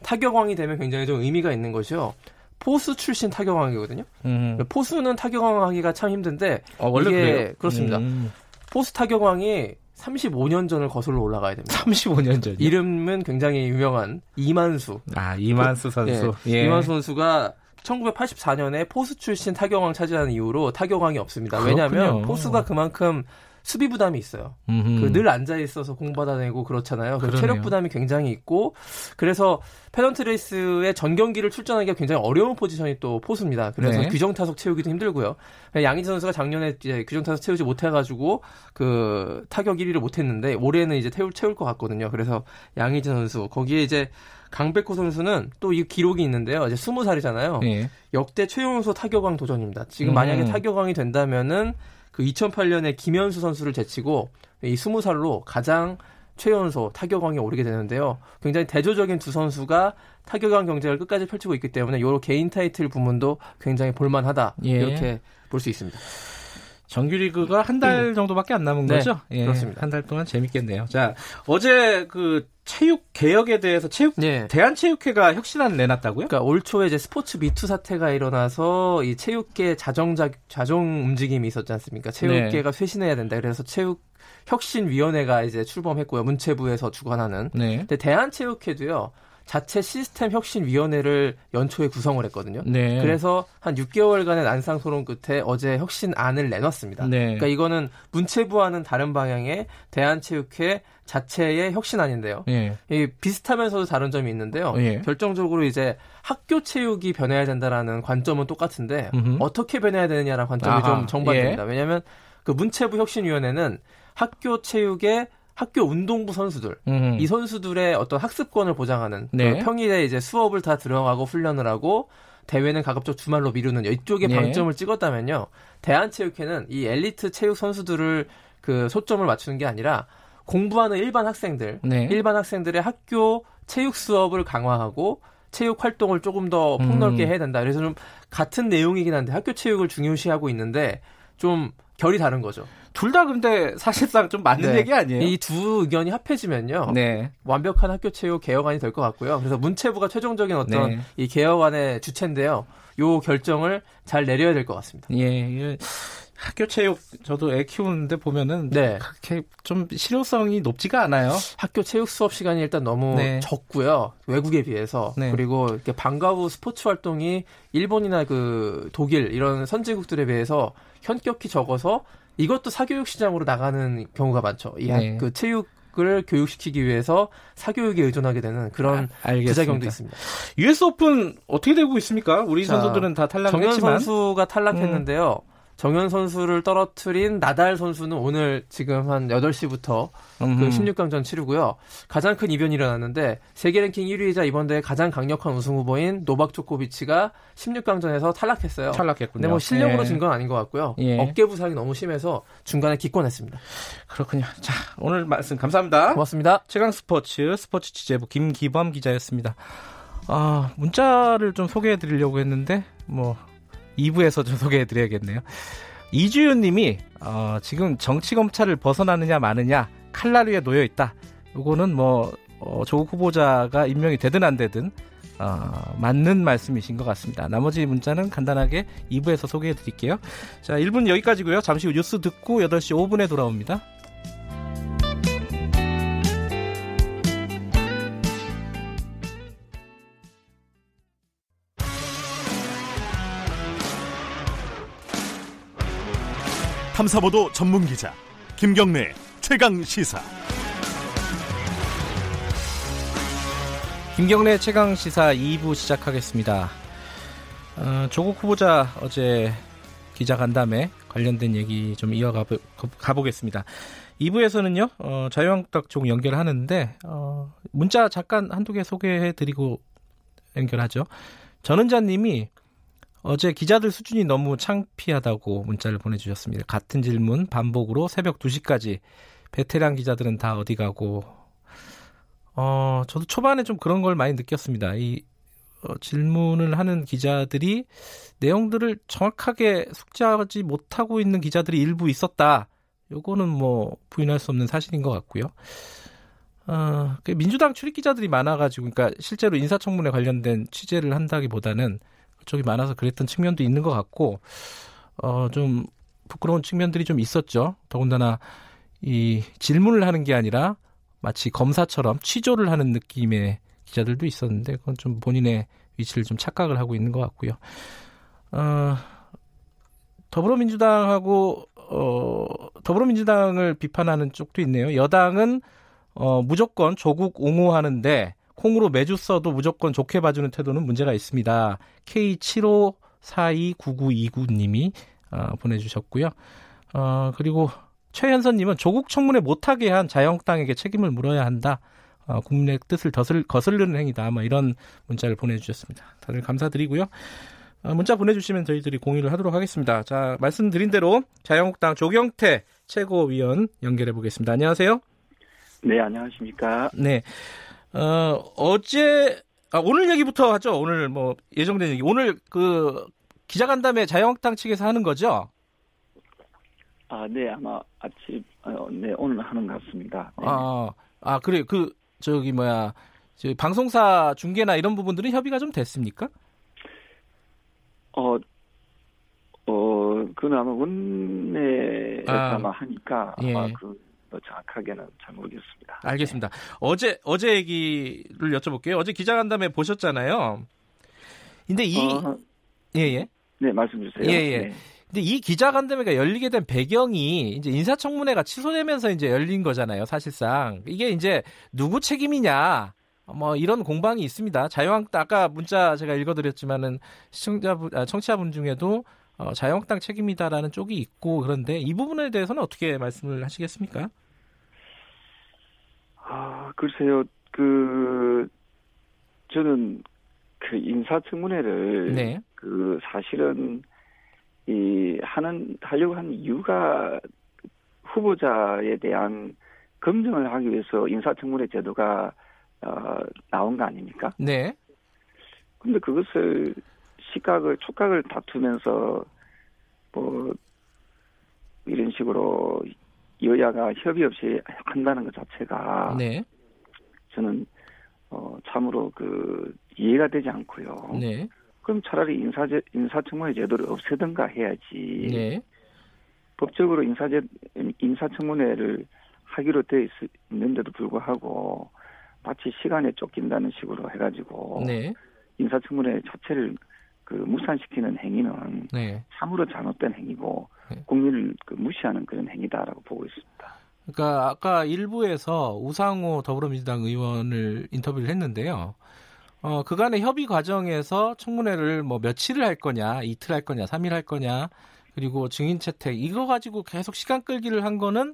타격왕이 되면 굉장히 좀 의미가 있는 것이요. 포수 출신 타격왕이거든요. 음. 포수는 타격왕 하기가 참 힘든데 어, 원래 이게 그래요? 그렇습니다. 음. 포수 타격왕이 35년 전을 거슬러 올라가야 됩니다. 35년 전. 이름은 굉장히 유명한 이만수. 아 이만수 선수. 예. 예. 이만수 선수가 1984년에 포수 출신 타격왕 차지하는 이후로 타격왕이 없습니다. 왜냐하면 포수가 그만큼 수비 부담이 있어요. 그 늘 앉아 있어서 공 받아내고 그렇잖아요. 그 체력 부담이 굉장히 있고 그래서 페넌트 레이스의 전 경기를 출전하기가 굉장히 어려운 포지션이 또 포수입니다. 그래서 네. 규정 타석 채우기도 힘들고요. 양희지 선수가 작년에 이제 규정 타석 채우지 못해가지고 그 타격 1위를 못했는데 올해는 이제 태울 채울 것 같거든요. 그래서 양희지 선수 거기에 이제 강백호 선수는 또 이 기록이 있는데요. 이제 20살이잖아요. 네. 역대 최연소 타격왕 도전입니다. 지금 만약에 음. 타격왕이 된다면은 그 2008년에 김현수 선수를 제치고 이 20살로 가장 최연소 타격왕에 오르게 되는데요. 굉장히 대조적인 두 선수가 타격왕 경쟁을 끝까지 펼치고 있기 때문에 요 개인 타이틀 부문도 굉장히 볼만하다 예. 이렇게 볼 수 있습니다. 정규리그가 한달 음. 정도밖에 안 남은 네, 거죠? 예, 그렇습니다. 한 달 동안 재밌겠네요. 자, 어제 그 체육 개혁에 대해서 체육 네. 대한체육회가 혁신안 내놨다고요? 그러니까 올 초에 이제 스포츠 미투 사태가 일어나서 이 체육계 자정 자, 자정 움직임이 있었지 않습니까? 체육계가 네. 쇄신해야 된다. 그래서 체육 혁신위원회가 이제 출범했고요. 문체부에서 주관하는. 네. 근데 대한체육회도요. 자체 시스템 혁신 위원회를 연초에 구성을 했거든요. 네. 그래서 한 6개월간의 난상 토론 끝에 어제 혁신안을 내놨습니다. 네. 그러니까 이거는 문체부와는 다른 방향의 대한체육회 자체의 혁신안인데요. 예. 이 비슷하면서도 다른 점이 있는데요. 예. 결정적으로 이제 학교 체육이 변해야 된다라는 관점은 똑같은데 음흠. 어떻게 변해야 되느냐라는 관점이 아하. 좀 정반대입니다. 예. 왜냐하면 그 문체부 혁신위원회는 학교 체육의 학교 운동부 선수들 음흠. 이 선수들의 어떤 학습권을 보장하는 네. 그 평일에 이제 수업을 다 들어가고 훈련을 하고 대회는 가급적 주말로 미루는 이쪽에 네. 방점을 찍었다면요 대한체육회는 이 엘리트 체육 선수들을 그 소점을 맞추는 게 아니라 공부하는 일반 학생들 네. 일반 학생들의 학교 체육 수업을 강화하고 체육 활동을 조금 더 폭넓게 음. 해야 된다. 그래서 좀 같은 내용이긴 한데 학교 체육을 중요시하고 있는데 좀 결이 다른 거죠. 둘 다 근데 사실상 좀 맞는 네. 얘기 아니에요? 이 두 의견이 합해지면요. 네. 완벽한 학교 체육 개혁안이 될 것 같고요. 그래서 문체부가 최종적인 어떤 네. 이 개혁안의 주체인데요. 요 결정을 잘 내려야 될 것 같습니다. 예. 학교 체육 저도 애 키우는데 보면은 네. 그렇게 좀 실효성이 높지가 않아요. 학교 체육 수업 시간이 일단 너무 네. 적고요. 외국에 비해서 네. 그리고 이렇게 방과 후 스포츠 활동이 일본이나 그 독일 이런 선진국들에 비해서 현격히 적어서 이것도 사교육 시장으로 나가는 경우가 많죠. 이그 네. 체육 을 교육시키기 위해서 사교육에 의존하게 되는 그런 아, 부작용도 있습니다. US 오픈 어떻게 되고 있습니까? 우리 자, 선수들은 다 탈락했지만 정현 선수가 탈락했는데요. 음. 정현 선수를 떨어뜨린 나달 선수는 오늘 지금 한 8시부터 그 16강전 치르고요. 가장 큰 이변이 일어났는데 세계 랭킹 1위이자 이번 대회 가장 강력한 우승 후보인 노박 조코비치가 16강전에서 탈락했어요. 탈락했군요. 근데 뭐 실력으로 예. 진건 아닌 것 같고요. 예. 어깨 부상이 너무 심해서 중간에 기권했습니다. 그렇군요. 자, 오늘 말씀 감사합니다. 고맙습니다. 최강 스포츠 스포츠 취재부 김기범 기자였습니다. 아, 문자를 좀 소개해 드리려고 했는데 뭐 2부에서 좀 소개해 드려야겠네요. 이주윤 님이 어, 지금 정치검찰을 벗어나느냐 마느냐 칼날 위에 놓여 있다. 요거는 뭐 어, 조국 후보자가 임명이 되든 안 되든 어, 맞는 말씀이신 것 같습니다. 나머지 문자는 간단하게 2부에서 소개해 드릴게요. 자, 1분 여기까지고요. 잠시 후 뉴스 듣고 8시 5분에 돌아옵니다. 탐사보도 전문 기자 김경래 최강 시사. 김경래 최강 시사 2부 시작하겠습니다. 어, 조국 후보자 어제 기자 간담회 관련된 얘기 좀 이어가 보겠습니다. 2부에서는요, 어, 자유한국당 쪽 연결하는데, 어, 문자 잠깐 한두 개 소개해 드리고 연결하죠. 전은자 님이 어제 기자들 수준이 너무 창피하다고 문자를 보내주셨습니다. 같은 질문 반복으로 새벽 2시까지 베테랑 기자들은 다 어디 가고 어 저도 초반에 좀 그런 걸 많이 느꼈습니다. 이 어, 질문을 하는 기자들이 내용들을 정확하게 숙지하지 못하고 있는 기자들이 일부 있었다. 요거는 뭐 부인할 수 없는 사실인 것 같고요. 어, 그 민주당 출입 기자들이 많아가지고, 그러니까 실제로 인사청문회 관련된 취재를 한다기보다는 그 쪽이 많아서 그랬던 측면도 있는 것 같고 어 좀 부끄러운 측면들이 좀 있었죠. 더군다나 이 질문을 하는 게 아니라 마치 검사처럼 취조를 하는 느낌의 기자들도 있었는데 그건 좀 본인의 위치를 좀 착각을 하고 있는 것 같고요. 어, 더불어민주당하고 어, 더불어민주당을 비판하는 쪽도 있네요. 여당은 어, 무조건 조국 옹호하는데 콩으로 매주 써도 무조건 좋게 봐주는 태도는 문제가 있습니다. K75429929님이 어, 보내주셨고요. 어, 그리고 최현선님은 조국 청문회 못하게 한 자영당에게 책임을 물어야 한다. 어, 국민의 뜻을 더슬, 거슬르는 행위다. 뭐 이런 문자를 보내주셨습니다. 다들 감사드리고요. 어, 문자 보내주시면 저희들이 공유를 하도록 하겠습니다. 자, 말씀드린 대로 자유한국당 조경태 최고위원 연결해 보겠습니다. 안녕하세요. 네, 안녕하십니까. 네. 어, 어제, 아, 오늘 얘기부터 하죠. 오늘 뭐 예정된 얘기. 오늘 그 기자간담회 자유한국당 측에서 하는 거죠? 아, 네, 아마 아침, 어, 네, 오늘 하는 것 같습니다. 네. 아, 아, 그래. 그, 저기, 뭐야, 저 방송사 중계나 이런 부분들은 협의가 좀 됐습니까? 어, 어, 그건 아마 원내에서 아, 마 하니까 예. 아마 그 뭐 정확하게는 잘 모르겠습니다. 알겠습니다. 네. 어제 어제 얘기를 여쭤볼게요. 어제 기자간담회 보셨잖아요. 근데 이 어, 예예. 예. 네 말씀 주세요. 예예. 예. 네. 근데 이 기자간담회가 열리게 된 배경이 이제 인사청문회가 취소되면서 이제 열린 거잖아요. 사실상 이게 이제 누구 책임이냐. 뭐 이런 공방이 있습니다. 자유한국당 아까 문자 제가 읽어드렸지만은 시청자분, 아, 청취자분 중에도 어, 자유한국당 책임이다라는 쪽이 있고 그런데 이 부분에 대해서는 어떻게 말씀을 하시겠습니까? 아 글쎄요 그 저는 그 인사청문회를 네. 그 사실은 이 하는 하려고 한 이유가 후보자에 대한 검증을 하기 위해서 인사청문회 제도가 어, 나온 거 아닙니까? 네. 근데 그것을 시각을 촉각을 다투면서 뭐 이런 식으로 여야가 협의 없이 한다는 것 자체가 네. 저는 어 참으로 그 이해가 되지 않고요. 네. 그럼 차라리 인사제 인사청문회 제도를 없애든가 해야지. 네. 법적으로 인사제 인사청문회를 하기로 돼 있, 있는데도 불구하고 마치 시간에 쫓긴다는 식으로 해가지고 네. 인사청문회 자체를 그 무산시키는 행위는 네. 참으로 잘못된 행위고 네. 국민을 그 무시하는 그런 행위다라고 보고 있습니다. 그러니까 아까 일부에서 우상호 더불어민주당 의원을 인터뷰를 했는데요. 어, 그간의 협의 과정에서 청문회를 뭐 며칠을 할 거냐, 이틀 할 거냐, 삼일 할 거냐, 그리고 증인 채택 이거 가지고 계속 시간 끌기를 한 거는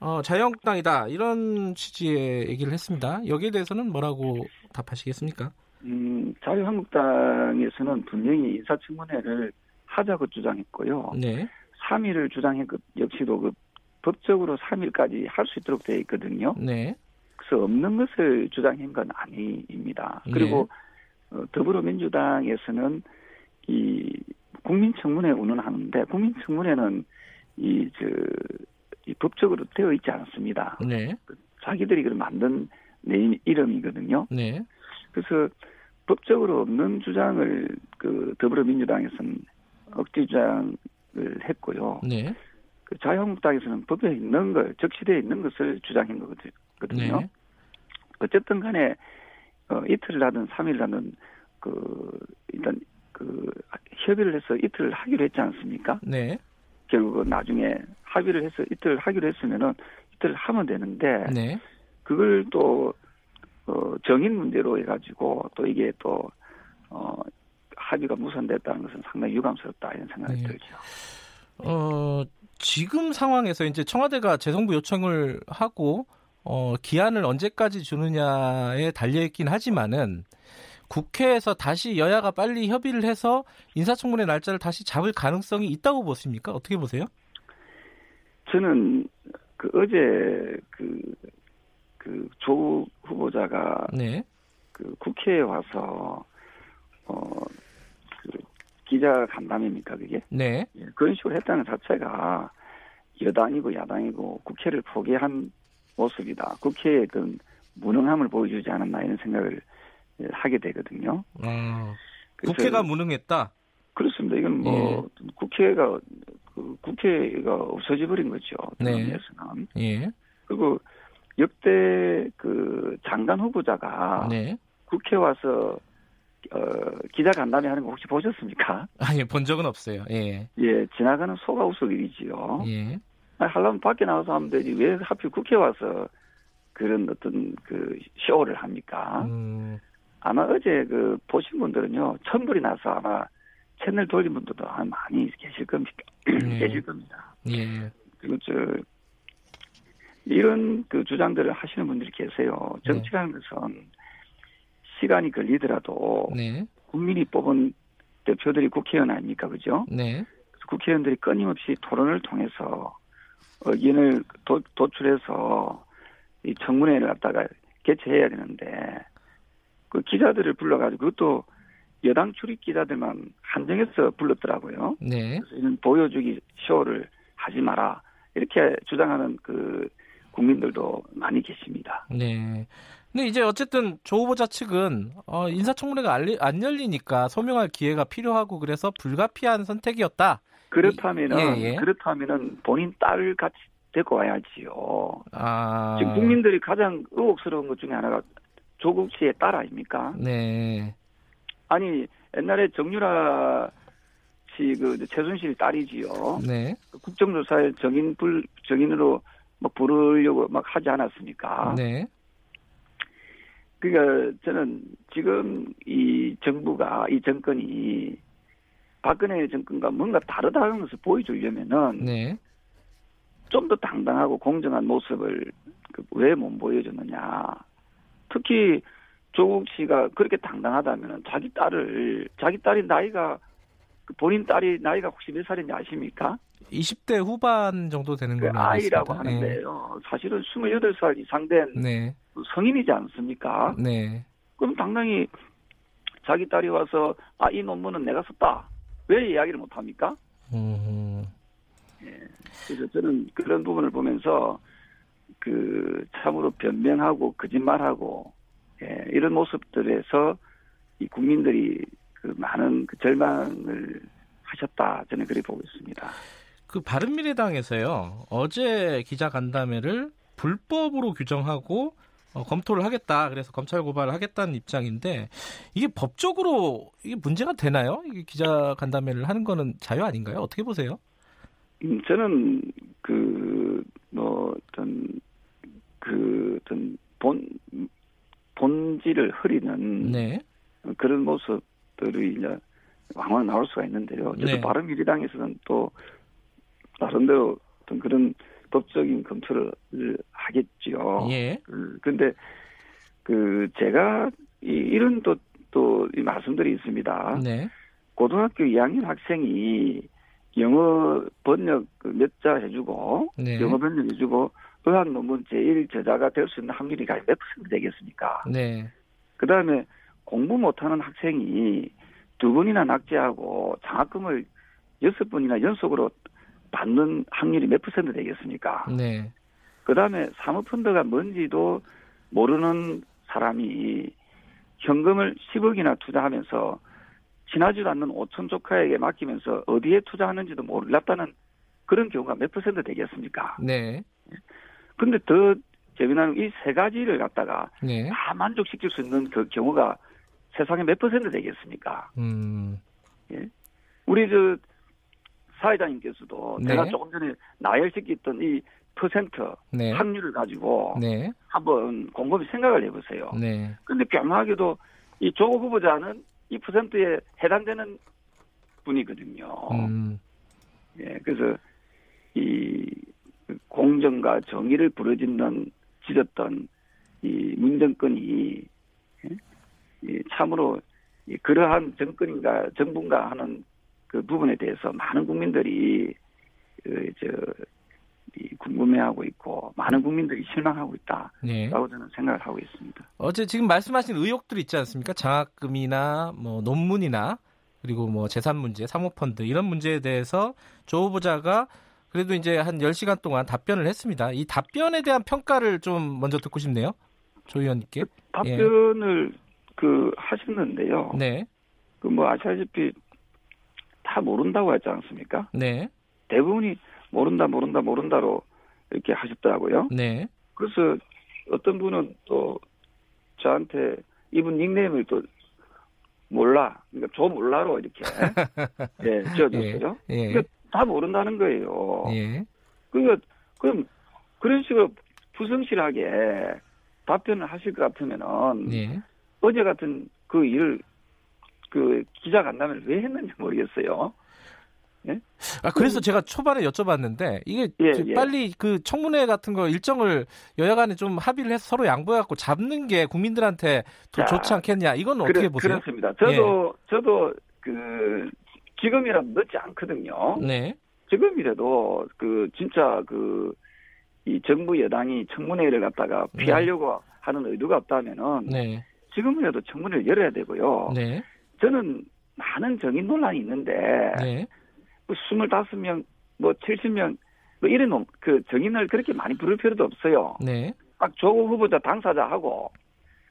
어, 자유한국당이다 이런 취지의 얘기를 했습니다. 여기에 대해서는 뭐라고 답하시겠습니까? 음, 자유한국당에서는 분명히 인사청문회를 하자고 주장했고요. 네. 3일을 주장했고 역시도 그 법적으로 3일까지 할 수 있도록 되어 있거든요. 네. 그래서 없는 것을 주장한 건 아닙니다. 그리고 네. 어, 더불어민주당에서는 이 국민청문회 운운하는데 국민청문회는 이저 법적으로 되어 있지 않습니다. 네. 자기들이 그 만든 내 이름이거든요. 네. 그래서 법적으로 없는 주장을 그 더불어민주당에서는 억지 주장을 했고요. 네. 그 자유한국당에서는 법에 있는 걸 적시되어 있는 것을 주장한 거거든요. 네. 어쨌든 간에 어, 이틀을 하든 3일을 하든 그 일단 그 협의를 해서 이틀을 하기로 했지 않습니까? 네. 결국 나중에 합의를 해서 이틀을 하기로 했으면은 이틀을 하면 되는데 네. 그걸 또 어, 정인 문제로 해가지고 또 이게 또 어, 합의가 무산됐다는 것은 상당히 유감스럽다 이런 생각이 네. 들죠. 어, 지금 상황에서 이제 청와대가 재정부 요청을 하고 어, 기한을 언제까지 주느냐에 달려 있긴 하지만은 국회에서 다시 여야가 빨리 협의를 해서 인사청문회 날짜를 다시 잡을 가능성이 있다고 보십니까? 어떻게 보세요? 저는 그 어제 그, 그 조국 후보자가 네. 그 국회에 와서 어, 그 기자 간담회입니까 그게? 네. 예, 그런 식으로 했다는 자체가 여당이고 야당이고 국회를 포기한 모습이다. 국회의 어떤 무능함을 보여주지 않았나 이런 생각을 하게 되거든요. 아, 국회가 무능했다. 그렇습니다. 이건 뭐 예. 국회가 그 국회가 없어져 버린 거죠. 네. 에서는 예. 그리고 역대 그 장관 후보자가 네. 국회 와서 어, 기자 간담회 하는 거 혹시 보셨습니까? 아니, 본 적은 없어요. 예. 예, 지나가는 소가 우석 일이지요. 예. 아니, 하려면 밖에 나와서 하면 되지. 왜 하필 국회 와서 그런 어떤 그 쇼를 합니까? 음. 아마 어제 그 보신 분들은요, 천불이 나서 아마 채널 돌린 분들도 많이 계실 겁니다. 예. 계실 겁니다. 예. 그리고 저, 이런 그 주장들을 하시는 분들이 계세요. 정치라는 네. 것은 시간이 걸리더라도 네. 국민이 뽑은 대표들이 국회의원 아닙니까, 그죠? 네. 국회의원들이 끊임없이 토론을 통해서 의견을 도, 도출해서 이 청문회를 갖다가 개최해야 되는데 그 기자들을 불러가지고 그것도 여당 출입 기자들만 한정해서 불렀더라고요. 네. 그래서 이런 보여주기 쇼를 하지 마라 이렇게 주장하는 그 국민들도 많이 계십니다. 네. 근데 이제 어쨌든 조 후보자 측은 어, 인사청문회가 안 열리니까 소명할 기회가 필요하고 그래서 불가피한 선택이었다. 그렇다면은 예, 예. 그렇다면은 본인 딸 같이 데리고 와야지요. 아. 지금 국민들이 가장 의혹스러운 것 중에 하나가 조국 씨의 딸 아닙니까? 네. 아니 옛날에 정유라 씨그 최순실 딸이지요. 네. 그 국정조사에 정인 불 정인으로 막 부르려고 막 하지 않았습니까? 네. 그러니까 저는 지금 이 정부가 이 정권이 박근혜 정권과 뭔가 다르다는 것을 보여주려면은 네. 좀 더 당당하고 공정한 모습을 그 왜못 보여줬느냐. 특히 조국 씨가 그렇게 당당하다면 자기 딸을 자기 딸이 나이가 그 본인 딸이 나이가 혹시 몇 살인지 아십니까? 20대 후반 정도 되는 그 걸로 아이라고 네. 하는데요. 네. 사실은 28살 이상 된 네. 성인이지 않습니까? 네. 그럼 당당히 자기 딸이 와서 아 이 논문은 내가 썼다. 왜 이야기를 못 합니까? 음. 예. 그래서 저는 그런 부분을 보면서 그 참으로 변명하고 거짓말하고 예, 이런 모습들에서 이 국민들이 그 많은 그 절망을 하셨다 저는 그렇게 보고 있습니다. 그 바른미래당에서요 어제 기자 간담회를 불법으로 규정하고 어, 검토를 하겠다. 그래서 검찰 고발을 하겠다는 입장인데 이게 법적으로 이게 문제가 되나요? 이게 기자 간담회를 하는 거는 자유 아닌가요? 어떻게 보세요? 음, 저는 그뭐 어떤 그 어떤 본 본질을 흐리는 네. 그런 모습들이 이제 왕왕 나올 수가 있는데요. 저도 네. 바른미래당에서는 또 나름대로 어떤 그런 법적인 검토를 하겠지요. 예. 그, 근데 그 제가 이, 이런 또또 말씀들이 있습니다. 네. 고등학교 2학년 학생이 영어 번역 그몇자 해주고 네. 영어 번역 해주고 의학 논문 제일 저자가 될 수 있는 확률이 몇 퍼센트 되겠습니까? 네. 그 다음에 공부 못하는 학생이 두 번이나 낙제하고 장학금을 여섯 번이나 연속으로 받는 확률이 몇 퍼센트 되겠습니까? 네. 그 다음에 사모펀드가 뭔지도 모르는 사람이 현금을 10억이나 투자하면서 지나지도 않는 5천 조카에게 맡기면서 어디에 투자하는지도 몰랐다는 그런 경우가 몇 퍼센트 되겠습니까? 네. 근데 더 재미나는 이 세 가지를 갖다가 네. 다 만족시킬 수 있는 그 경우가 세상에 몇 퍼센트 되겠습니까? 음. 예. 우리 저 사회자님께서도 네. 제가 조금 전에 나열시켰던 이 퍼센트 네. 확률을 가지고 네. 한번 곰곰이 생각을 해보세요. 네. 근데 교묘하게도 이 조국 후보자는 이 퍼센트에 해당되는 분이거든요. 음. 예, 그래서 이 공정과 정의를 부르짖는 지졌던 이 문정권이 예? 참으로 그러한 정권인가 정부인가 하는 그 부분에 대해서 많은 국민들이 그저 궁금해하고 있고 많은 국민들이 실망하고 있다라고 네. 저는 생각을 하고 있습니다. 어제 지금 말씀하신 의혹들 있지 않습니까? 장학금이나 뭐 논문이나 그리고 뭐 재산 문제, 사모펀드 이런 문제에 대해서 조 후보자가 그래도 이제 한 10시간 동안 답변을 했습니다. 이 답변에 대한 평가를 좀 먼저 듣고 싶네요. 조 의원님께. 그 답변을 예. 그 하셨는데요. 네. 그 뭐 아시다시피 다 모른다고 하지 않습니까? 네. 대부분이 모른다 모른다 모른다로 이렇게 하셨더라고요. 네. 그래서 어떤 분은 또 저한테 이분 닉네임을 또 몰라 그러니까 저 몰라로 이렇게 예 지어줬어요. 예. 예. 그러니까 다 모른다는 거예요. 예. 그러니까 그럼 그런 식으로 부성실하게 답변을 하실 것 같으면은 예. 어제 같은 그 일을 그 기자 간담회를 왜 했는지 모르겠어요. 예? 아 그래서 제가 초반에 여쭤봤는데 이게 예, 예. 빨리 그 청문회 같은 거 일정을 여야간에 좀 합의를 해서 서로 양보해갖고 잡는 게 국민들한테 더 자, 좋지 않겠냐 이건 어떻게 그래, 보세요? 그렇습니다. 저도 예. 저도 그 지금이라도 늦지 않거든요. 네. 지금이라도 그 진짜 그 이 정부 여당이 청문회를 갖다가 네. 피하려고 네. 하는 의도가 없다면은 네. 지금이라도 청문회를 열어야 되고요. 네. 저는 많은 정인 논란이 있는데 네. 25명, 뭐 70명, 뭐 이런 놈, 그 정인을 그렇게 많이 부를 필요도 없어요. 네. 딱 조국 후보자 당사자하고,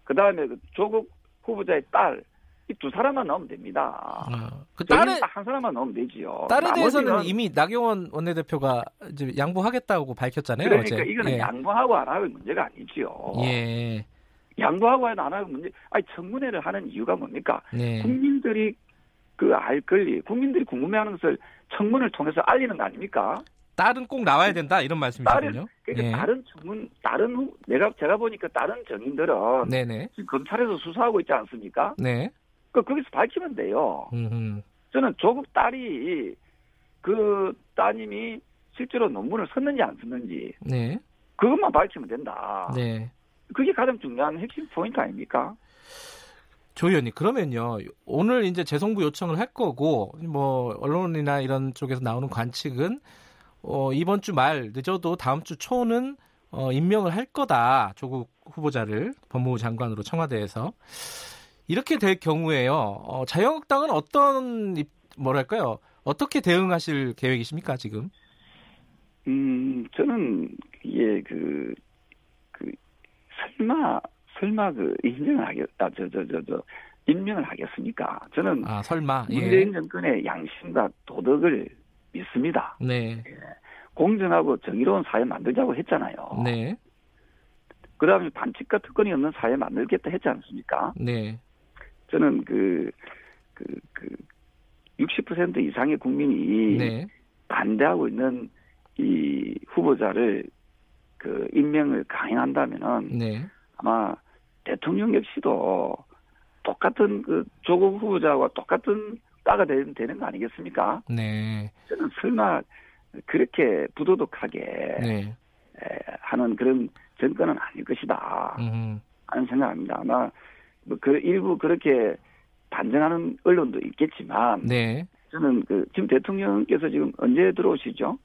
그 다음에 그 조국 후보자의 딸, 이 두 사람만 넣으면 됩니다. 아, 그 딸에 한 사람만 넣으면 되지요. 딸에 대해서는 이미 나경원 원내대표가 이제 양보하겠다고 밝혔잖아요. 그러니까 어제. 이거는 예. 양보하고 안 하고 문제가 아니지요. 예. 양보하고 안 하고 문제. 아니 청문회를 하는 이유가 뭡니까? 네. 국민들이 그 알 권리, 국민들이 궁금해하는 것을 청문을 통해서 알리는 거 아닙니까? 딸은 꼭 나와야 된다 이런 말씀이시군요. 그러니까 네. 다른 청문, 다른 후, 내가 제가 보니까 다른 정인들은 네네. 지금 검찰에서 수사하고 있지 않습니까? 네. 그 거기서 밝히면 돼요. 음흠. 저는 조국 딸이 그 따님이 실제로 논문을 썼는지 안 썼는지 네. 그것만 밝히면 된다. 네. 그게 가장 중요한 핵심 포인트 아닙니까? 조 의원님 그러면요. 오늘 이제 재송부 요청을 할 거고 뭐 언론이나 이런 쪽에서 나오는 관측은 어, 이번 주 말 늦어도 다음 주 초는 어, 임명을 할 거다. 조국 후보자를 법무부 장관으로 청와대에서. 이렇게 될 경우에요. 어, 자유한국당은 어떤 뭐랄까요? 어떻게 대응하실 계획이십니까 지금? 음 저는 이게 그, 그 설마 설마 그 인정을 하겠, 아, 저, 저, 저, 저, 임명을 하겠습니까? 저는. 아, 설마. 예. 문재인 정권의 양심과 도덕을 믿습니다. 네. 예. 공정하고 정의로운 사회 만들자고 했잖아요. 네. 그 다음에 반칙과 특권이 없는 사회 만들겠다 했지 않습니까? 네. 저는 그, 그, 그, 60% 이상의 국민이 네. 반대하고 있는 이 후보자를 그 임명을 강행한다면은 네. 아마 대통령 역시도 똑같은 그 조국 후보자와 똑같은 따가 되는, 되는 거 아니겠습니까? 네. 저는 설마 그렇게 부도덕하게 네. 에, 하는 그런 정권은 아닐 것이다. 음. 하는 생각합니다. 아마 뭐 그 일부 그렇게 반전하는 언론도 있겠지만 네. 저는 그 지금 대통령께서 지금 언제 들어오시죠?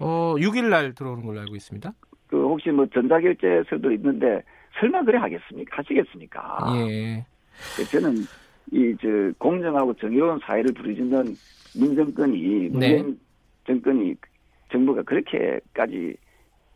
어, 6일 날 들어오는 걸로 알고 있습니다. 그 혹시 뭐 전자결제서도 있는데 설마 그래 하겠습니까? 하시겠습니까? 예. 저는 이 저 공정하고 정의로운 사회를 부르짖는 문정권이 네. 문재인 정권이 정부가 그렇게까지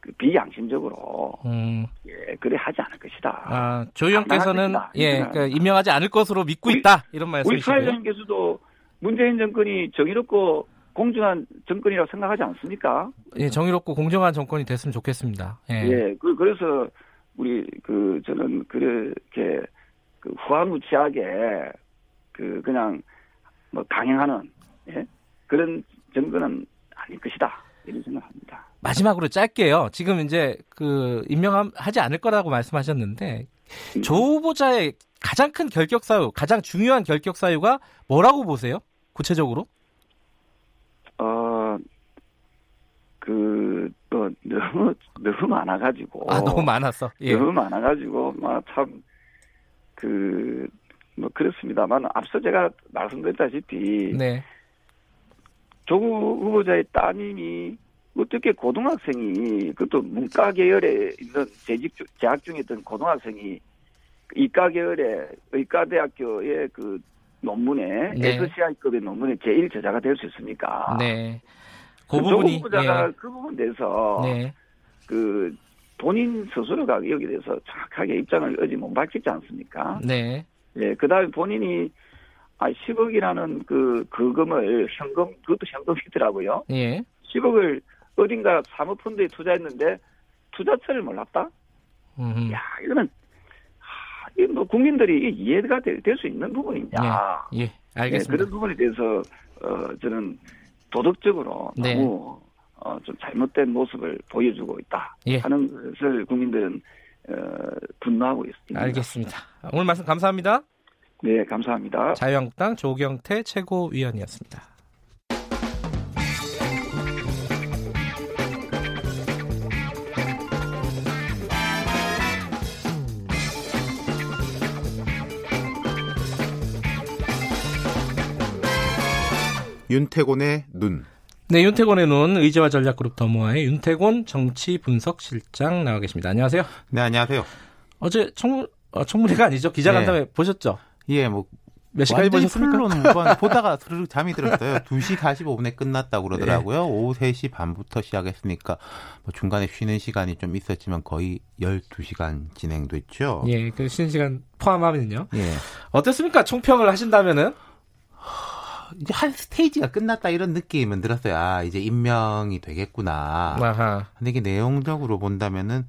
그 비양심적으로 음. 예 그래 하지 않을 것이다. 아 조의원께서는 예 그러니까 임명하지 않을 것으로 믿고 우리, 있다 이런 말씀이시고요. 우리 사회자님께서도 문재인 정권이 정의롭고 공정한 정권이라고 생각하지 않습니까? 예 정의롭고 공정한 정권이 됐으면 좋겠습니다. 예, 예 그, 그래서 우리 그 저는 그렇게 그 후한무치하게 그 그냥 뭐 강행하는 예? 그런 정권은 아닐 것이다 이런 생각합니다. 마지막으로 짧게요. 지금 이제 그 임명하지 않을 거라고 말씀하셨는데 음. 조 후보자의 가장 큰 결격 사유, 가장 중요한 결격 사유가 뭐라고 보세요? 구체적으로? 어, 그, 또, 너무, 너무 많아가지고. 아, 너무 많았어. 예. 너무 많아가지고, 막 참, 그, 뭐, 그렇습니다만, 앞서 제가 말씀드렸다시피. 네. 조국 후보자의 따님이 어떻게 고등학생이 그것도 문과 계열에 있는 재직 재학 중에 있던 고등학생이 이과 계열의 의과대학교의 그 논문에 네. SCI급의 논문에 제일 저자가 될 수 있습니까? 네. 그, 그 부분이 후보자가 예. 그 부분 에서 네. 그 본인 스스로가 여기 대해서 정확하게 입장을 어제 못 밝혔지 않습니까? 네. 예, 그 다음에 본인이 아, 10억이라는 그, 그금을 현금, 그것도 현금이더라고요. 예. 10억을 어딘가 사모펀드에 투자했는데 투자처를 몰랐다? 음흠. 야, 이거는, 하, 이거 뭐 국민들이 이해가 될 수 있는 부분이냐. 예, 예 알겠습니다. 네, 그런 부분에 대해서, 어, 저는 도덕적으로 네. 너무, 어, 좀 잘못된 모습을 보여주고 있다. 예. 하는 것을 국민들은, 어, 분노하고 있습니다. 알겠습니다. 오늘 말씀 감사합니다. 네, 감사합니다. 자유한국당 조경태 최고위원이었습니다. 윤태곤의 눈. 네, 윤태곤의 눈 의제와 전략그룹 더모아의 윤태곤 정치 분석 실장 나와 계십니다. 안녕하세요. 네, 안녕하세요. 어제 청, 어, 청문회가 아니죠. 기자간담회 네. 보셨죠? 예, 뭐. 몇 시까지 보셨습니까? 보다가 잠이 들었어요. 2시 45분에 끝났다고 그러더라고요. 네. 오후 3시 반부터 시작했으니까 뭐 중간에 쉬는 시간이 좀 있었지만 거의 12시간 진행됐죠. 예, 그 쉬는 시간 포함하면요. 예. 어떻습니까? 총평을 하신다면은? 이제 한 스테이지가 끝났다 이런 느낌은 들었어요. 아, 이제 임명이 되겠구나. 아하. 근데 이게 내용적으로 본다면은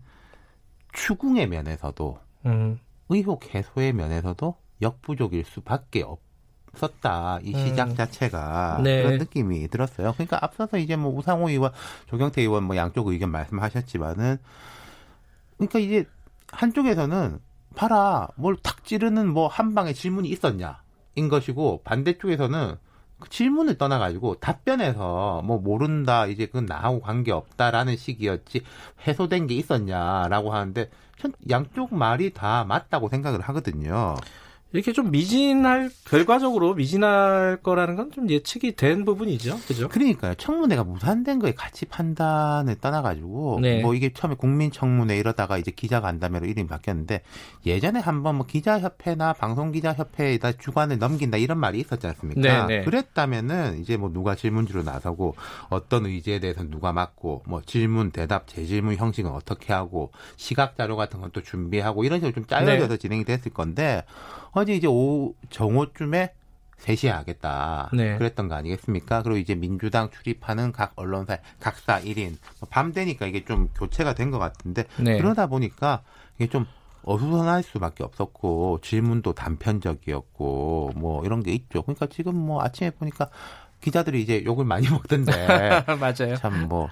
추궁의 면에서도 음. 의혹 해소의 면에서도 역부족일 수밖에 없었다. 이 시작 음. 자체가 네. 그런 느낌이 들었어요. 그러니까 앞서서 이제 뭐 우상호 의원, 조경태 의원 뭐 양쪽 의견 말씀하셨지만은 그러니까 이제 한쪽에서는 봐라 뭘 탁 찌르는 뭐 한 방에 질문이 있었냐 인 것이고 반대쪽에서는 그 질문을 떠나가지고 답변에서 뭐 모른다 이제 그건 나하고 관계 없다라는 식이었지 해소된 게 있었냐라고 하는데 전 양쪽 말이 다 맞다고 생각을 하거든요. 이렇게 좀 미진할 결과적으로 미진할 거라는 건 좀 예측이 된 부분이죠, 그죠? 그러니까요. 청문회가 무산된 거에 가치 판단을 떠나가지고 네. 뭐 이게 처음에 국민청문회 이러다가 이제 기자간담회로 이름이 바뀌었는데 예전에 한번 뭐 기자협회나 방송기자협회에다 주관을 넘긴다 이런 말이 있었지 않습니까? 네, 네. 그랬다면은 이제 뭐 누가 질문지로 나서고 어떤 의제에 대해서 누가 맡고 뭐 질문 대답 재질문 형식은 어떻게 하고 시각 자료 같은 건또 준비하고 이런 식으로 좀 짜여져서 네. 진행이 됐을 건데. 어제 이제 오후 정오쯤에 3시에 하겠다. 네. 그랬던 거 아니겠습니까? 그리고 이제 민주당 출입하는 각 언론사 각사 1인. 뭐밤 되니까 이게 좀 교체가 된 것 같은데 네. 그러다 보니까 이게 좀 어수선할 수밖에 없었고 질문도 단편적이었고 뭐 이런 게 있죠. 그러니까 지금 뭐 아침에 보니까 기자들이 이제 욕을 많이 먹던데 맞아요. 참뭐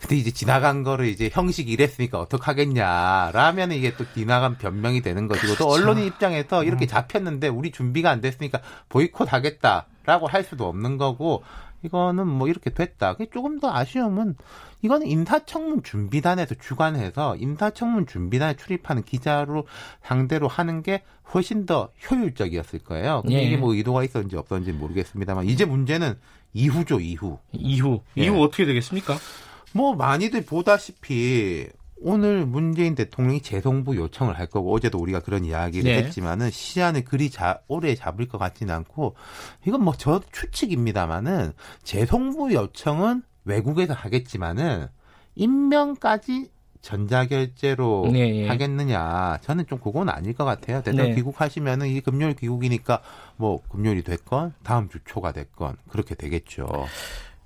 근데 이제 지나간 거를 이제 형식이 이랬으니까 어떡하겠냐. 라면 이게 또 지나간 변명이 되는 것이고 그렇죠. 또 언론인 입장에서 이렇게 음. 잡혔는데 우리 준비가 안 됐으니까 보이콧 하겠다라고 할 수도 없는 거고 이거는 뭐 이렇게 됐다. 그게 조금 더 아쉬움은 이거는 임사청문 준비단에서 주관해서 임사청문 준비단에 출입하는 기자로 상대로 하는 게 훨씬 더 효율적이었을 거예요. 근데 예. 이게 뭐 의도가 있었는지 없었는지 모르겠습니다만 이제 문제는 이후죠, 이후. 이후. 예. 이후 어떻게 되겠습니까? 뭐 많이들 보다시피 오늘 문재인 대통령이 재송부 요청을 할 거고 어제도 우리가 그런 이야기를 네. 했지만은 시간을 그리 자, 오래 잡을 것 같지는 않고 이건 뭐 저 추측입니다만은 재송부 요청은 외국에서 하겠지만은 임명까지 전자결제로 네, 예. 하겠느냐 저는 좀 그건 아닐 것 같아요. 대통령 네. 귀국하시면은 이 금요일 귀국이니까 뭐 금요일이 됐건 다음 주 초가 됐건 그렇게 되겠죠.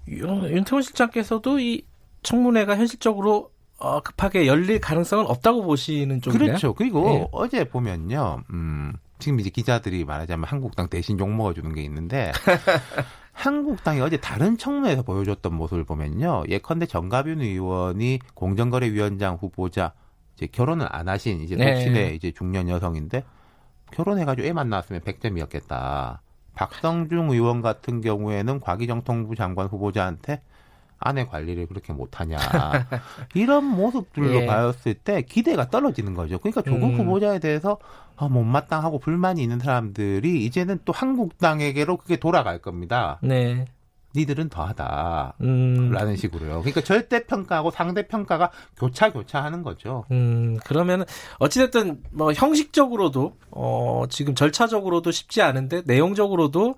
윤태원 실장께서도 이 청문회가 현실적으로 어, 급하게 열릴 가능성은 없다고 보시는 쪽이에요? 그렇죠. 그리고 네. 어제 보면요, 음, 지금 이제 기자들이 말하자면 한국당 대신 욕 먹어주는 게 있는데 한국당이 어제 다른 청문회에서 보여줬던 모습을 보면요, 예컨대 정가빈 의원이 공정거래위원장 후보자 이제 결혼을 안 하신 이제 네. 독신의 이제 중년 여성인데 결혼해가지고 애만 낳았으면 100점이었겠다. 박성중 의원 같은 경우에는 과기정통부 장관 후보자한테 아내 관리를 그렇게 못하냐 이런 모습들로 예. 봤을 때 기대가 떨어지는 거죠. 그러니까 조국 음. 후보자에 대해서 아, 못마땅하고 불만이 있는 사람들이 이제는 또 한국당에게로 그게 돌아갈 겁니다. 네. 니들은 더하다. 음. 라는 식으로요. 그러니까 절대 평가하고 상대 평가가 교차 교차하는 거죠. 음, 그러면 어찌됐든 뭐 형식적으로도 어 지금 절차적으로도 쉽지 않은데 내용적으로도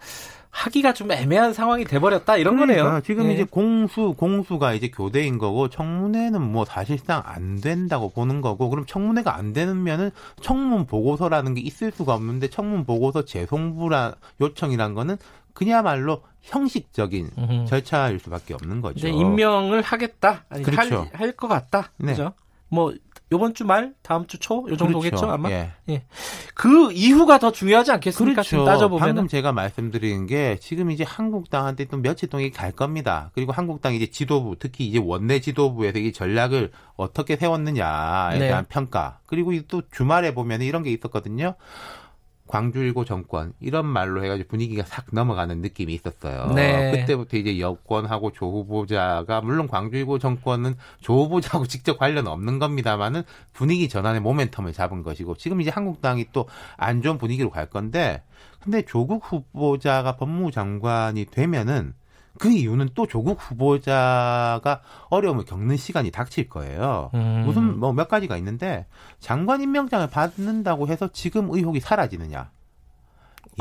하기가 좀 애매한 상황이 돼버렸다 이런 그러니까 거네요. 지금 네. 이제 공수 공수가 이제 교대인 거고 청문회는 뭐 사실상 안 된다고 보는 거고 그럼 청문회가 안 되면은 청문 보고서라는 게 있을 수가 없는데 청문 보고서 재송부라 요청이란 거는 그야말로 형식적인 음흠. 절차일 수밖에 없는 거죠. 임명을 하겠다, 아니 그렇죠. 할것 같다, 네. 그죠? 뭐 요번 주 말, 다음 주 초, 요 정도겠죠, 그렇죠. 아마? 예. 예. 그 이후가 더 중요하지 않겠습니까? 그렇죠. 따져보면. 방금 제가 말씀드린 게 지금 이제 한국당한테 또 며칠 동안 갈 겁니다. 그리고 한국당 이제 지도부, 특히 이제 원내 지도부에서 이 전략을 어떻게 세웠느냐에 네. 대한 평가. 그리고 또 주말에 보면 이런 게 있었거든요. 광주일고 정권 이런 말로 해가지고 분위기가 싹 넘어가는 느낌이 있었어요. 네. 그때부터 이제 여권하고 조 후보자가 물론 광주일고 정권은 조 후보자하고 직접 관련 없는 겁니다만은 분위기 전환의 모멘텀을 잡은 것이고 지금 이제 한국당이 또 안 좋은 분위기로 갈 건데 근데 조국 후보자가 법무부 장관이 되면은 그 이유는 또 조국 후보자가 어려움을 겪는 시간이 닥칠 거예요. 음. 무슨 뭐 몇 가지가 있는데 장관 임명장을 받는다고 해서 지금 의혹이 사라지느냐?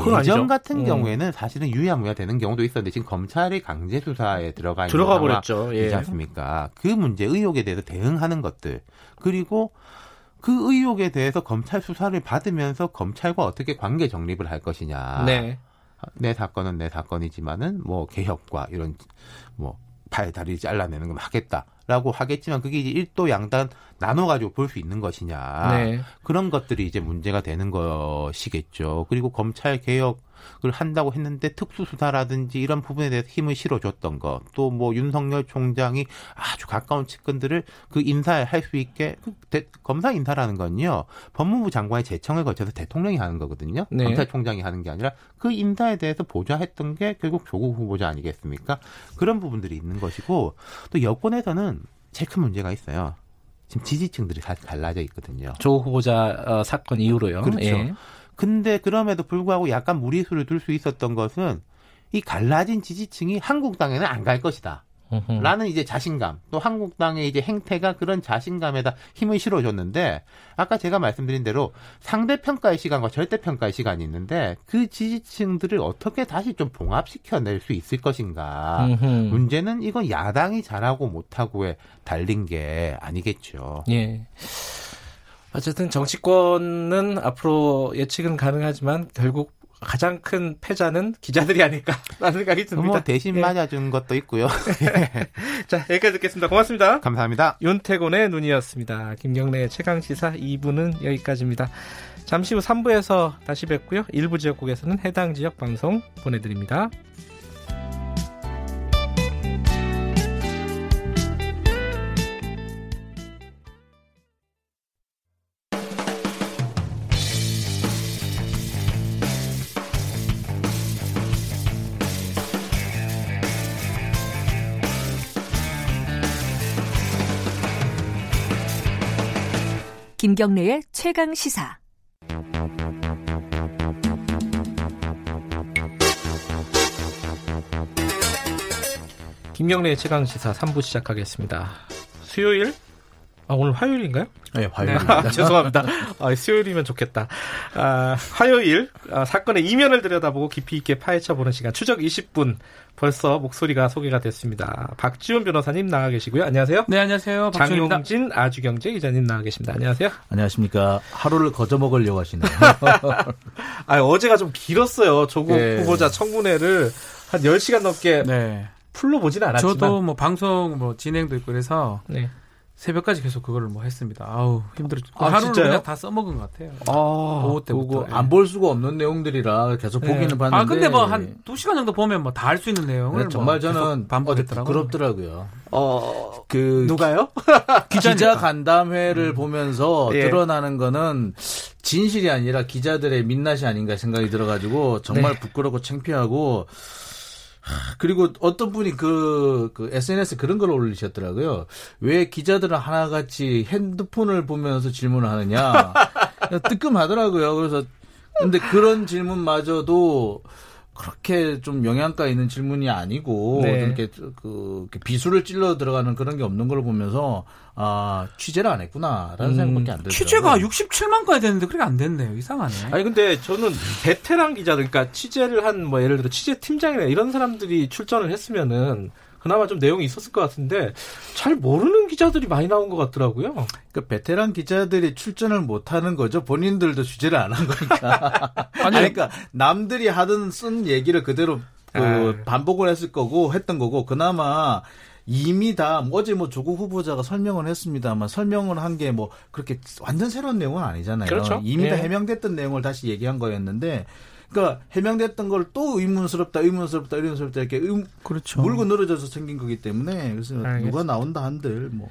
예전 아니죠. 같은 음. 경우에는 사실은 유야무야 되는 경우도 있었는데 지금 검찰이 강제 수사에 들어가 있는 들어가 버렸죠. 예. 이지 않습니까? 그 문제 의혹에 대해서 대응하는 것들 그리고 그 의혹에 대해서 검찰 수사를 받으면서 검찰과 어떻게 관계 정립을 할 것이냐. 네. 내 사건은 내 사건이지만은 뭐 개혁과 이런 뭐팔 다리 잘라내는 건 하겠다라고 하겠지만 그게 이제 일도 양단 나눠가지고 볼 수 있는 것이냐 네. 그런 것들이 이제 문제가 되는 것이겠죠. 그리고 검찰 개혁 을 한다고 했는데 특수수사라든지 이런 부분에 대해서 힘을 실어줬던 것, 또 뭐 윤석열 총장이 아주 가까운 측근들을 그 인사에 할수 있게 그 대, 검사 인사라는 건요 법무부 장관의 제청을 거쳐서 대통령이 하는 거거든요. 네. 검찰총장이 하는 게 아니라 그 인사에 대해서 보좌했던 게 결국 조국 후보자 아니겠습니까? 그런 부분들이 있는 것이고 또 여권에서는 제일 큰 문제가 있어요. 지금 지지층들이 다 갈라져 있거든요. 조 후보자 어, 사건 이후로요. 그렇죠. 예. 근데 그럼에도 불구하고 약간 무리수를 둘 수 있었던 것은 이 갈라진 지지층이 한국당에는 안 갈 것이다. 라는 이제 자신감 또 한국당의 이제 행태가 그런 자신감에다 힘을 실어줬는데 아까 제가 말씀드린 대로 상대 평가의 시간과 절대 평가의 시간이 있는데 그 지지층들을 어떻게 다시 좀 봉합시켜낼 수 있을 것인가 문제는 이건 야당이 잘하고 못하고에 달린 게 아니겠죠. 예. 어쨌든 정치권은 앞으로 예측은 가능하지만 결국 가장 큰 패자는 기자들이 아닐까라는 생각이 듭니다. 뭐 대신 예. 맞아준 것도 있고요. 자, 여기까지 듣겠습니다. 고맙습니다. 감사합니다. 윤태곤의 눈이었습니다. 김경래의 최강시사 2부는 여기까지입니다. 잠시 후 3부에서 다시 뵙고요. 일부 지역국에서는 해당 지역 방송 보내드립니다. 김경래의 최강 시사. 김경래의 최강 시사 3부 시작하겠습니다. 수요일 아, 오늘 화요일인가요? 네, 화요일입니다. 네. 죄송합니다. 아, 수요일이면 좋겠다. 아, 화요일 아, 사건의 이면을 들여다보고 깊이 있게 파헤쳐 보는 시간 추적 20분 벌써 목소리가 소개가 됐습니다. 박지훈 변호사님 나와 계시고요. 안녕하세요. 네, 안녕하세요. 박지훈입니다. 장용진 아주경제 기자님 나와 계십니다. 안녕하세요. 안녕하십니까. 하루를 거저 먹으려고 하시네요. 아, 어제가 좀 길었어요. 조국 네. 후보자 청문회를 한 10시간 넘게 네. 풀로 보지는 않았지만 저도 뭐 방송 뭐 진행도 있고 그래서 네. 새벽까지 계속 그거를 뭐 했습니다. 아우 힘들었죠. 아, 하루를 진짜요? 그냥 다 써먹은 것 같아요. 아, 오후 때부터 안볼 수가 없는 내용들이라 계속 네. 보기는 봤는데. 아 근데 뭐 한 두 시간 정도 보면 뭐다알수 있는 내용을 네, 정말 뭐 저는 반복했더라고요. 부끄럽더라고요. 어, 그 누가요? 기자 간담회를 음. 보면서 예. 드러나는 거는 진실이 아니라 기자들의 민낯이 아닌가 생각이 들어가지고 정말 네. 부끄럽고 창피하고. 그리고 어떤 분이 그, 그 SNS 그런 걸 올리셨더라고요. 왜 기자들은 하나같이 핸드폰을 보면서 질문을 하느냐. 뜨끔하더라고요. 그래서 근데 그런 질문마저도 그렇게 좀 영양가 있는 질문이 아니고 네. 이렇게 그 비수를 찔러 들어가는 그런 게 없는 걸 보면서 아 취재를 안 했구나라는 음, 생각밖에 안 들어요. 취재가 67만 건이 됐는데 그렇게 안 됐네요. 이상하네. 아니 근데 저는 베테랑 기자들 그러니까 취재를 한 뭐 예를 들어 취재 팀장이나 이런 사람들이 출전을 했으면은 그나마 좀 내용이 있었을 것 같은데 잘 모르는 기자들이 많이 나온 것 같더라고요. 그 베테랑 기자들이 출전을 못 하는 거죠. 본인들도 취재를 안 한 거니까. 아니, 그러니까 남들이 하던 쓴 얘기를 그대로 그 아. 반복을 했을 거고 했던 거고 그나마 이미 다 어제 뭐 조국 후보자가 설명을 했습니다만 설명을 한 게 뭐 그렇게 완전 새로운 내용은 아니잖아요. 그렇죠. 이미 예. 다 해명됐던 내용을 다시 얘기한 거였는데 그러니까 해명됐던 걸 또 의문스럽다, 의문스럽다, 의문스럽다 이렇게 의, 그렇죠. 물고 늘어져서 생긴 거기 때문에 그래서 알겠습니다. 누가 나온다 한들 뭐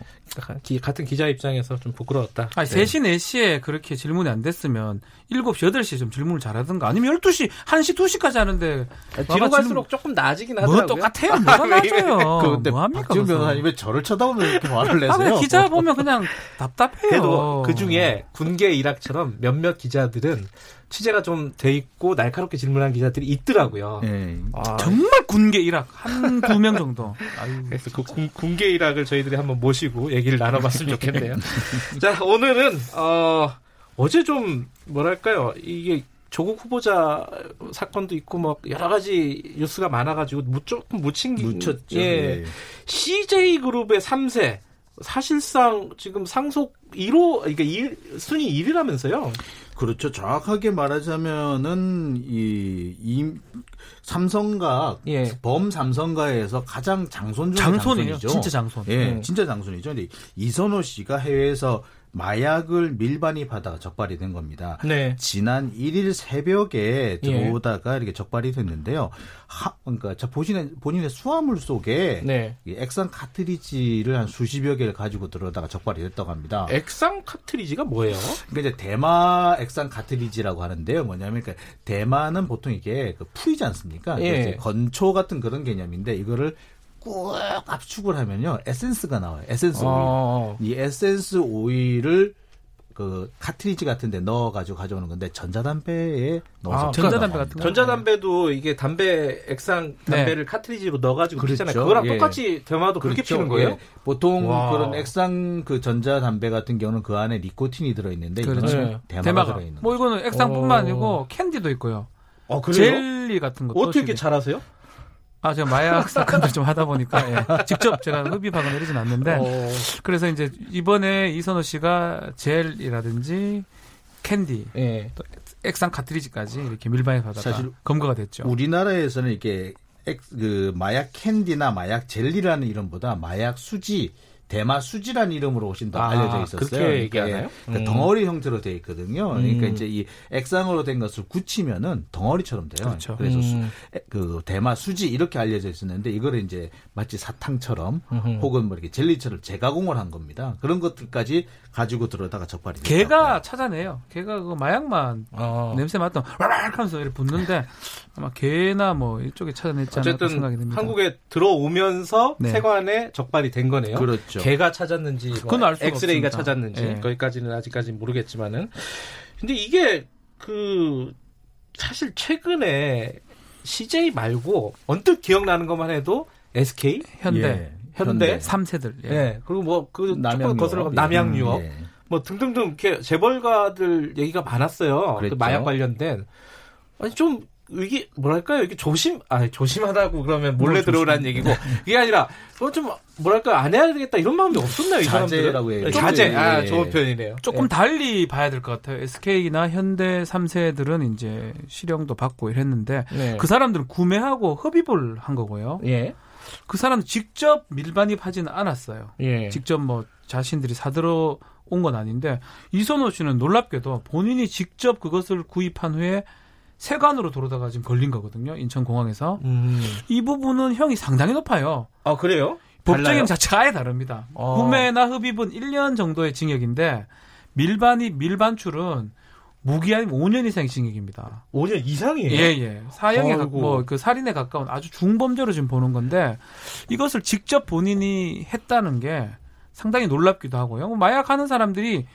같은 기자 입장에서 좀 부끄러웠다. 아니, 네. 3시, 4시에 그렇게 질문이 안 됐으면 7시, 8시에 좀 질문을 잘하든가 아니면 12시, 1시, 2시까지 하는데 뒤로 갈수록 조금 나아지긴 뭐 하더라고요. 뭐 똑같아요. 뭐가 나아져요. 그, 근데 뭐합니까? 박지훈 변호사님 왜 저를 쳐다보면 이렇게 화를 내세요? 아, 기자 보면 그냥 답답해요. 그래도 그 중에 군계 일학처럼 몇몇 기자들은 취재가 좀 돼 있고 날카롭게 질문한 기자들이 있더라고요. 네. 아, 정말 군계 일학 한 두 명 정도. 아유, 그래서 그 군, 군계 일학을 저희들이 한번 모시고 얘기를 나눠봤으면 좋겠네요. 자 오늘은 어, 어제 좀 뭐랄까요 이게 조국 후보자 사건도 있고 뭐 여러 가지 뉴스가 많아가지고 조금 묻힌 게 묻혔죠. 예. 네. CJ 그룹의 3세 사실상 지금 상속 1호 그러니까 1, 순위 1위라면서요. 그렇죠. 정확하게 말하자면은 이, 이 삼성가 예. 범 삼성가에서 가장 장손 중의 장손이죠. 진짜 장손. 예, 음. 진짜 장손이죠. 근데 이선호 씨가 해외에서 마약을 밀반입 하다가 적발이 된 겁니다. 네. 지난 1일 새벽에 들어오다가 예. 이렇게 적발이 됐는데요. 하, 그러니까 자 본인의 본인의 수화물 속에 네. 액상 카트리지를 한 수십여 개를 가지고 들어오다가 적발이 됐다고 합니다. 액상 카트리지가 뭐예요? 그러니까 이제 대마 액상 카트리지라고 하는데요. 뭐냐면 그러니까 대마는 보통 이게 그 풀이지 않습니까? 예. 건초 같은 그런 개념인데 이거를 꾹 압축을 하면요 에센스가 나와요. 에센스 오일. 어. 이 에센스 오일을 그 카트리지 같은데 넣어가지고 가져오는 건데 전자담배에 넣어서 아, 전자담배 같은 거. 전자담배도 이게 담배 액상 담배를 네. 카트리지로 넣어가지고 그렇죠. 피잖아요. 그거랑 예. 똑같이 대마도 그렇게 그렇죠. 피는 거예요? 예. 보통 와. 그런 액상 그 전자담배 같은 경우는 그 안에 니코틴이 들어있는데 그렇죠. 이거는 대마가, 대마가 들어있는. 뭐 이거는 액상뿐만 아니고 캔디도 있고요. 어, 젤리 같은 것도 어떻게 이렇게 잘하세요? 아, 제가 마약 사건들 좀 하다 보니까 예. 직접 제가 흡입하거나 이러진 않는데 어... 그래서 이제 이번에 이선호 씨가 젤이라든지 캔디, 예. 또 액상 카트리지까지 이렇게 밀반입하다가 사실 검거가 됐죠. 우리나라에서는 이게 액, 그 마약 캔디나 마약 젤리라는 이름보다 마약 수지 대마 수지란 이름으로 더 아, 알려져 있었어요. 그렇게 그러니까 얘기하나요? 그러니까 음. 덩어리 형태로 되어 있거든요. 그러니까 음. 이제 이 액상으로 된 것을 굳히면은 덩어리처럼 돼요. 그렇죠. 그래서 음. 그 대마 수지 이렇게 알려져 있었는데 이거를 이제 마치 사탕처럼 음흠. 혹은 뭐 이렇게 젤리처럼 재가공을 한 겁니다. 그런 것들까지 가지고 들어다가 적발이 됐다. 개가 찾아내요. 개가 그 마약만 어. 냄새 맡던 와락 하면서 이렇게 붙는데 아마 개나 뭐 이쪽에 찾아냈지 않을까 생각이 듭니다. 한국에 들어오면서 네. 세관에 적발이 된 거네요. 그렇죠. 개가 찾았는지, 뭐 그건 알 엑스레이가 없습니다. 찾았는지 네. 거기까지는 아직까지 모르겠지만은 근데 이게 그 사실 최근에 CJ 말고 언뜻 기억나는 것만 해도 SK, 현대, 예. 현대, 3세들. 예. 예. 그리고 뭐그 남양 거슬러 남양유업 예. 뭐 등등등 이렇게 재벌가들 얘기가 많았어요. 그 마약 관련된 아니 좀 이게 뭐랄까요? 이게 조심, 아 조심하다고 그러면 몰래 뭐 들어오라는 얘기고 이게 아니라 뭐좀 뭐랄까 안 해야 되겠다 이런 마음이 없었나요? 이 자제라고 해요. 자제, 아 좋은 표현이네요. 조금 예. 달리 봐야 될 것 같아요. SK나 현대 3세들은 이제 실형도 받고 이랬는데 네. 그 사람들은 구매하고 흡입을 한 거고요. 예. 그 사람은 직접 밀반입하지는 않았어요. 예. 직접 뭐 자신들이 사들어 온 건 아닌데 이선호 씨는 놀랍게도 본인이 직접 그것을 구입한 후에 세관으로 돌아다가 지금 걸린 거거든요. 인천공항에서. 음. 이 부분은 형이 상당히 높아요. 아, 그래요? 법적인 자체가 아예 다릅니다. 어. 구매나 흡입은 1년 정도의 징역인데 밀반이 밀반출은 무기 아니면 5년 이상의 징역입니다. 5년 이상이에요? 예, 예. 사형에 뭐그 살인에 가까운 아주 중범죄로 지금 보는 건데 이것을 직접 본인이 했다는 게 상당히 놀랍기도 하고요. 뭐 마약 하는 사람들이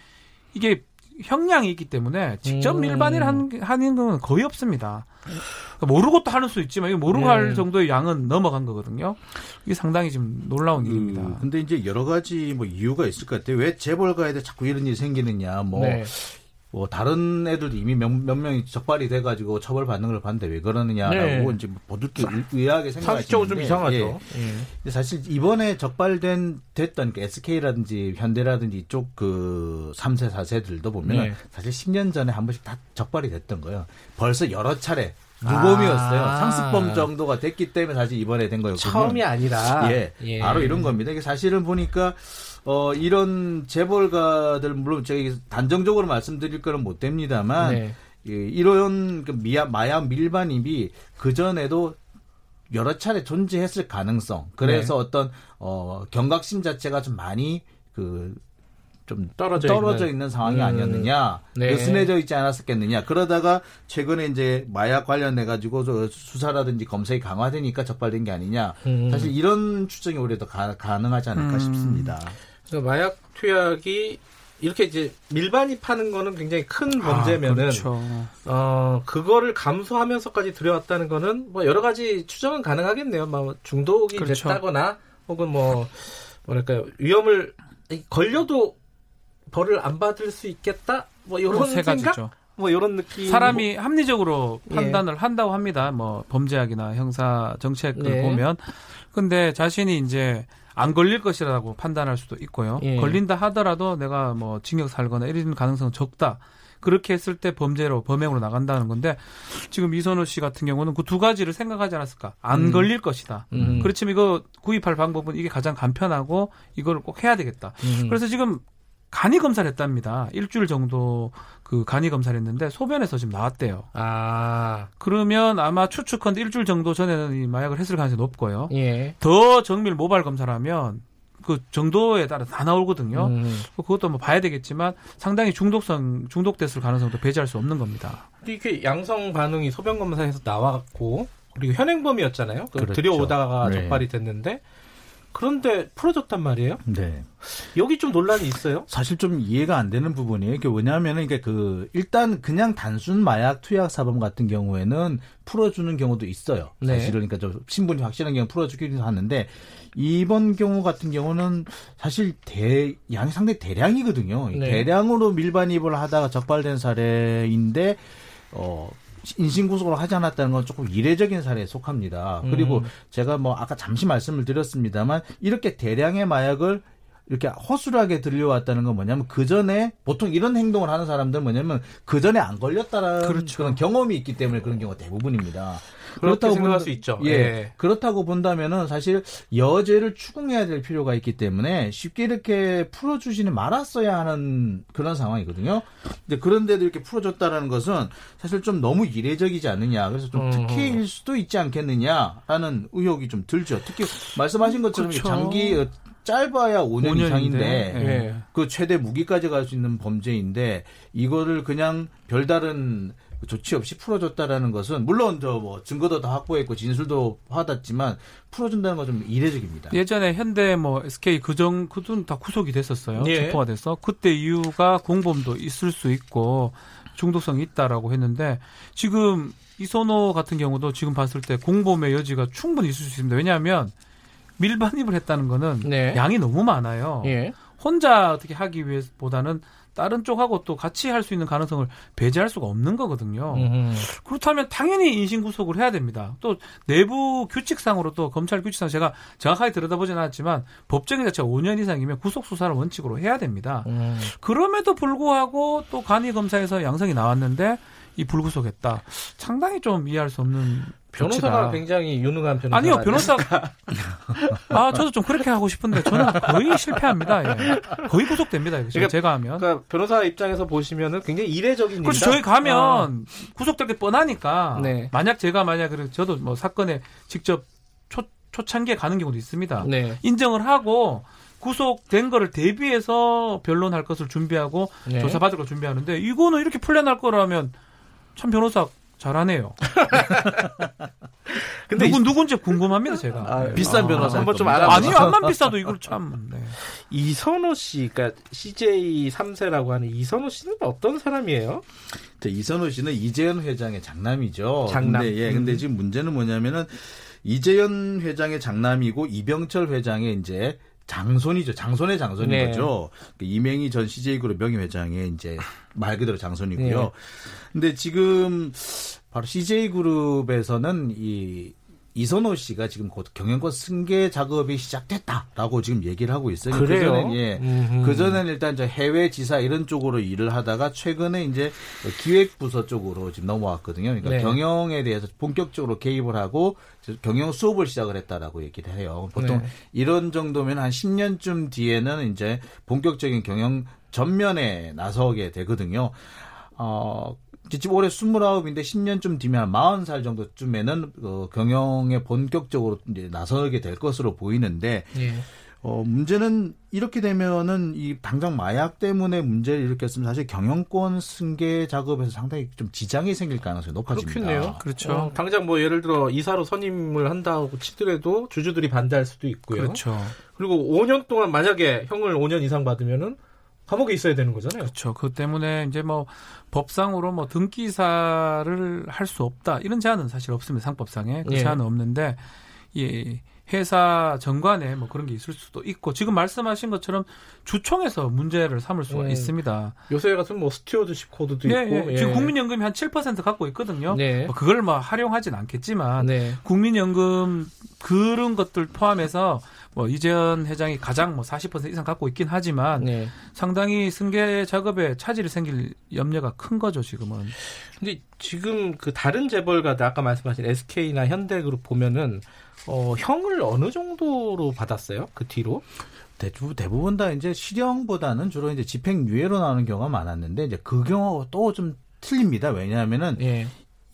이게 형량이 있기 때문에 직접 음. 밀반을 하는 건 거의 없습니다. 그러니까 모르고 또 하는 수 있지만 이거 모르고 네. 할 정도의 양은 넘어간 거거든요. 이게 상당히 지금 놀라운 음, 일입니다. 근데 이제 여러 가지 뭐 이유가 있을 것 같아요. 왜 재벌가에 자꾸 이런 일이 생기느냐. 뭐 네. 뭐 다른 애들도 이미 몇, 몇 명이 적발이 돼가지고 처벌받는 걸 봤는데 왜 그러느냐라고 네. 이제 뭐 의아하게 생각하시는데 좀 이상하죠. 예. 예. 사실 이번에 적발된 됐던 그 SK라든지 현대라든지 이쪽 그 3세 4세들도 보면 네. 사실 10년 전에 한 번씩 다 적발이 됐던 거예요. 벌써 여러 차례 무범이었어요. 아. 상습범 정도가 됐기 때문에 사실 이번에 된 거였거든요. 처음이 아니라 예, 예. 바로 이런 겁니다. 이게 사실은 보니까 어, 이런 재벌가들, 물론 제가 단정적으로 말씀드릴 거는 못 됩니다만, 네. 예, 이런 그 미야, 마약 밀반입이 그 전에도 여러 차례 존재했을 가능성, 그래서 네. 어떤, 어, 경각심 자체가 좀 많이 그, 좀 떨어져, 떨어져 있는, 있는 상황이 음. 아니었느냐, 네. 느슨해져 있지 않았었겠느냐. 그러다가 최근에 이제 마약 관련해 가지고 수사라든지 검색이 강화되니까 적발된 게 아니냐. 음. 사실 이런 추정이 오히려 더 가, 능하지 않을까 음. 싶습니다. 그러니까 마약 투약이 이렇게 이제 밀반입 하는 거는 굉장히 큰 문제면은 아, 그렇죠. 어 그거를 감수하면서까지 들여왔다는 거는 뭐 여러 가지 추정은 가능하겠네요. 뭐 중독이 그렇죠. 됐다거나 혹은 뭐 뭐랄까요 위험을 걸려도 벌을 안 받을 수 있겠다. 뭐 이런 뭐 생각. 가지죠. 뭐 이런 느낌. 사람이 뭐. 합리적으로 예. 판단을 예. 한다고 합니다. 뭐 범죄학이나 형사 정책을 예. 보면. 근데 자신이 이제 안 걸릴 것이라고 판단할 수도 있고요. 예. 걸린다 하더라도 내가 뭐 징역 살거나 이런 가능성은 적다. 그렇게 했을 때 범죄로 범행으로 나간다는 건데 지금 이선호 씨 같은 경우는 그 두 가지를 생각하지 않았을까? 안 음. 걸릴 것이다. 음. 그렇지만 이거 구입할 방법은 이게 가장 간편하고 이걸 꼭 해야 되겠다. 음. 그래서 지금 간이 검사를 했답니다. 일주일 정도 그 간이 검사를 했는데 소변에서 지금 나왔대요. 아. 그러면 아마 추측컨대 일주일 정도 전에는 이 마약을 했을 가능성이 높고요. 예. 더 정밀 모발 검사라면 그 정도에 따라 다 나오거든요. 음. 그것도 뭐 봐야 되겠지만 상당히 중독성 중독됐을 가능성도 배제할 수 없는 겁니다. 이렇게 양성 반응이 소변 검사에서 나왔고 그리고 현행범이었잖아요. 그렇죠. 들여오다가 네. 적발이 됐는데 그런데 풀어졌단 말이에요? 네. 여기 좀 논란이 있어요? 사실 좀 이해가 안 되는 부분이에요. 이게 왜냐하면 이게 그 일단 그냥 단순 마약 투약 사범 같은 경우에는 풀어주는 경우도 있어요. 네. 사실은 그러니까 좀 신분이 확실한 경우 풀어주기도 하는데 이번 경우 같은 경우는 사실 대 양이 상당히 대량이거든요. 네. 대량으로 밀반입을 하다가 적발된 사례인데 어 인신구속을 하지 않았다는 건 조금 이례적인 사례에 속합니다. 그리고 음. 제가 뭐 아까 잠시 말씀을 드렸습니다만 이렇게 대량의 마약을 이렇게 허술하게 들려왔다는 건 뭐냐면 그 전에 보통 이런 행동을 하는 사람들은 뭐냐면 그 전에 안 걸렸다라는 그렇죠. 그런 경험이 있기 때문에 그런 경우가 대부분입니다. 그렇다고 생각할 수 있죠. 예. 예. 그렇다고 본다면은 사실 여죄를 추궁해야 될 필요가 있기 때문에 쉽게 이렇게 풀어주지는 말았어야 하는 그런 상황이거든요. 근데 그런데도 이렇게 풀어줬다라는 것은 사실 좀 너무 이례적이지 않느냐. 그래서 좀 음. 특혜일 수도 있지 않겠느냐라는 의혹이 좀 들죠. 특히 말씀하신 것처럼 그렇죠. 장기 어, 짧아야 5년, 5년인데, 이상인데 네. 그 최대 무기까지 갈 수 있는 범죄인데 이거를 그냥 별다른 조치 없이 풀어줬다라는 것은 물론 저 뭐 증거도 다 확보했고 진술도 받았지만 풀어준다는 건 좀 이례적입니다. 예전에 현대 뭐 SK 그정 그든 다 구속이 됐었어요. 예. 체포가 돼서 그때 이유가 공범도 있을 수 있고 중독성이 있다라고 했는데 지금 이선호 같은 경우도 지금 봤을 때 공범의 여지가 충분히 있을 수 있습니다. 왜냐하면 밀반입을 했다는 거는 네. 양이 너무 많아요. 예. 혼자 어떻게 하기 위해보다는 다른 쪽하고 또 같이 할 수 있는 가능성을 배제할 수가 없는 거거든요. 음흠. 그렇다면 당연히 인신 구속을 해야 됩니다. 또 내부 규칙상으로 또 검찰 규칙상 제가 정확하게 들여다보진 않았지만 법정인 자체가 5년 이상이면 구속 수사를 원칙으로 해야 됩니다. 음. 그럼에도 불구하고 또 간이 검사에서 양성이 나왔는데 이 불구속했다. 상당히 좀 이해할 수 없는 변호사가. 굉장히 유능한 변호사 아니요 변호사가 아 저도 좀 그렇게 하고 싶은데 저는 거의 실패합니다. 예. 거의 구속됩니다. 그러니까, 제가 하면 그러니까 변호사 입장에서 보시면은 굉장히 이례적인 그렇죠. 저희 가면 아. 구속될 게 뻔하니까 네. 만약 제가 만약 그 저도 뭐 사건에 직접 초 초창기에 가는 경우도 있습니다. 네. 인정을 하고 구속된 거를 대비해서 변론할 것을 준비하고 네. 조사받을 걸 준비하는데 이거는 이렇게 풀려날 거라면 참 변호사 잘하네요. 근데 누군 누군지 궁금합니다 제가. 아, 네. 비싼 변호사 아, 한번 좀 알아. 아니요 안만 비싸도 이걸 참. 네. 이선호 씨, 그러니까 CJ 3세라고 하는 이선호 씨는 어떤 사람이에요? 이선호 씨는 이재현 회장의 장남이죠. 장남. 근데, 예, 근데 음. 지금 문제는 뭐냐면은 이재현 회장의 장남이고 이병철 회장의 이제 장손이죠. 장손의 장손인 네. 거죠. 그 이맹희 전 CJ그룹 명예 회장의 이제 말 그대로 장손이고요. 네. 근데 지금 바로 CJ그룹에서는 이 이선호 씨가 지금 곧 경영권 승계 작업이 시작됐다라고 지금 얘기를 하고 있어요. 그래요? 그전엔 예. 그전에는 일단 저 해외 지사 이런 쪽으로 일을 하다가 최근에 이제 기획부서 쪽으로 지금 넘어왔거든요. 그러니까 네. 경영에 대해서 본격적으로 개입을 하고 경영 수업을 시작을 했다라고 얘기를 해요. 보통 네. 이런 정도면 한 10년쯤 뒤에는 이제 본격적인 경영 전면에 나서게 되거든요. 어, 지금 올해 29인데 10년쯤 뒤면 40살 정도쯤에는 어, 경영에 본격적으로 이제 나서게 될 것으로 보이는데 예. 어, 문제는 이렇게 되면은 이 당장 마약 때문에 문제를 일으켰으면 사실 경영권 승계 작업에서 상당히 좀 지장이 생길 가능성이 높아집니다. 그렇겠네요. 그렇죠. 어, 당장 뭐 예를 들어 이사로 선임을 한다고 치더라도 주주들이 반대할 수도 있고요. 그렇죠. 그리고 5년 동안 만약에 형을 5년 이상 받으면은 감옥에 있어야 되는 거잖아요. 그렇죠. 그 때문에 이제 뭐 법상으로 뭐 등기사를 할 수 없다 이런 제한은 사실 없습니다. 상법상에 그 예. 제한은 없는데 예. 회사 정관에 뭐 그런 게 있을 수도 있고 지금 말씀하신 것처럼 주총에서 문제를 삼을 수가 예. 있습니다. 요새 같은 뭐 스튜어드십 코드도 네, 있고 예. 지금 국민연금이 한 7% 갖고 있거든요. 네. 뭐 그걸 뭐 활용하진 않겠지만 네. 국민연금 그런 것들 포함해서 뭐 이재현 회장이 가장 뭐 40% 이상 갖고 있긴 하지만 네. 상당히 승계 작업에 차질이 생길 염려가 큰 거죠 지금은. 근데 지금 그 다른 재벌가들 아까 말씀하신 SK나 현대그룹 보면은 어 형을 어느 정도로 받았어요? 그 뒤로? 대부분, 대부분 다 이제 실형보다는 주로 이제 집행유예로 나오는 경우가 많았는데 이제 그 경우가 또좀 틀립니다. 왜냐하면은 예.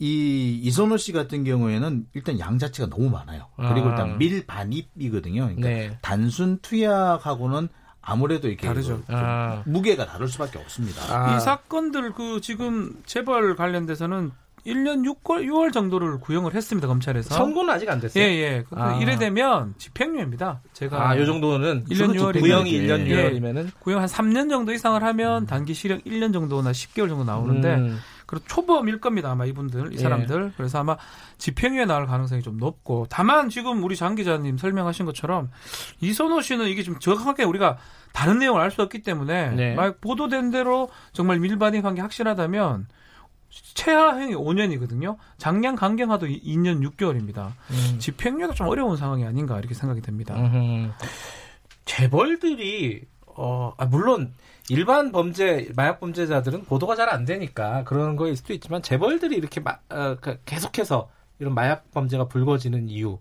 이 이선호 씨 같은 경우에는 일단 양 자체가 너무 많아요. 그리고 일단 아. 밀반입이거든요. 그러니까 네. 단순 투약하고는 아무래도 이렇게 다르죠. 그 아. 무게가 다를 수밖에 없습니다. 아. 이 사건들 그 지금 재벌 관련돼서는 1년 6개월, 6월 정도를 구형을 했습니다 검찰에서. 선고는 아직 안 됐어요. 예, 예. 아. 이래 되면 집행유예입니다. 제가 아, 요 정도는 1년 6월 구형이 1년 6월이면은 구형 한 3년 정도 이상을 하면 단기 실형 1년 정도나 10개월 정도 나오는데 음. 그리고 초범일 겁니다 아마 이분들 이 사람들 예. 그래서 아마 집행유예 나올 가능성이 좀 높고 다만 지금 우리 장 기자님 설명하신 것처럼 이선호 씨는 이게 좀 정확하게 우리가 다른 내용을 알 수 없기 때문에 네. 막 보도된 대로 정말 밀반입 한 게 확실하다면 최하형이 5년이거든요. 장량 강경화도 2년 6개월입니다. 음. 집행유예가 좀 어려운 상황이 아닌가 이렇게 생각이 됩니다. 음흠. 재벌들이 어 아, 물론 일반 범죄 마약 범죄자들은 보도가 잘 안 되니까 그런 거일 수도 있지만 재벌들이 이렇게 마, 어, 그 계속해서 이런 마약 범죄가 불거지는 이유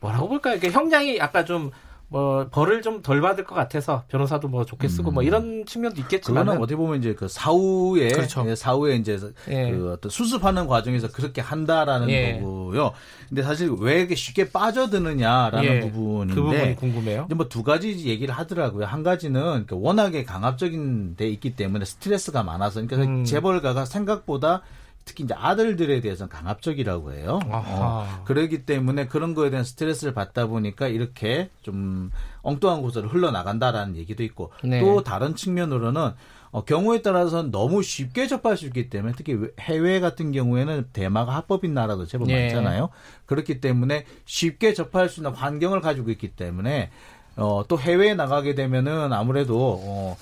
뭐라고 볼까요? 이게 형량이 아까 좀 뭐 벌을 좀 덜 받을 것 같아서 변호사도 뭐 좋게 쓰고 뭐 음. 뭐 이런 측면도 있겠지만 그거는 어떻게 보면 이제 그 사후에 그렇죠. 예, 사후에 이제 예. 그 어떤 수습하는 과정에서 그렇게 한다라는 예. 거고요. 근데 사실 왜 이렇게 쉽게 빠져드느냐라는 예. 부분인데 그 부분이 궁금해요. 뭐두 가지 얘기를 하더라고요. 한 가지는 그 워낙에 강압적인 데 있기 때문에 스트레스가 많아서 그러니까 음. 재벌가가 생각보다 특히 이제 아들들에 대해서는 강압적이라고 해요. 어, 그러기 때문에 그런 거에 대한 스트레스를 받다 보니까 이렇게 좀 엉뚱한 곳으로 흘러나간다라는 얘기도 있고 네. 또 다른 측면으로는 어, 경우에 따라서는 너무 쉽게 접할 수 있기 때문에 특히 해외 같은 경우에는 대마가 합법인 나라도 제법 네. 많잖아요. 그렇기 때문에 쉽게 접할 수 있는 환경을 가지고 있기 때문에 어, 또 해외에 나가게 되면은 아무래도 어,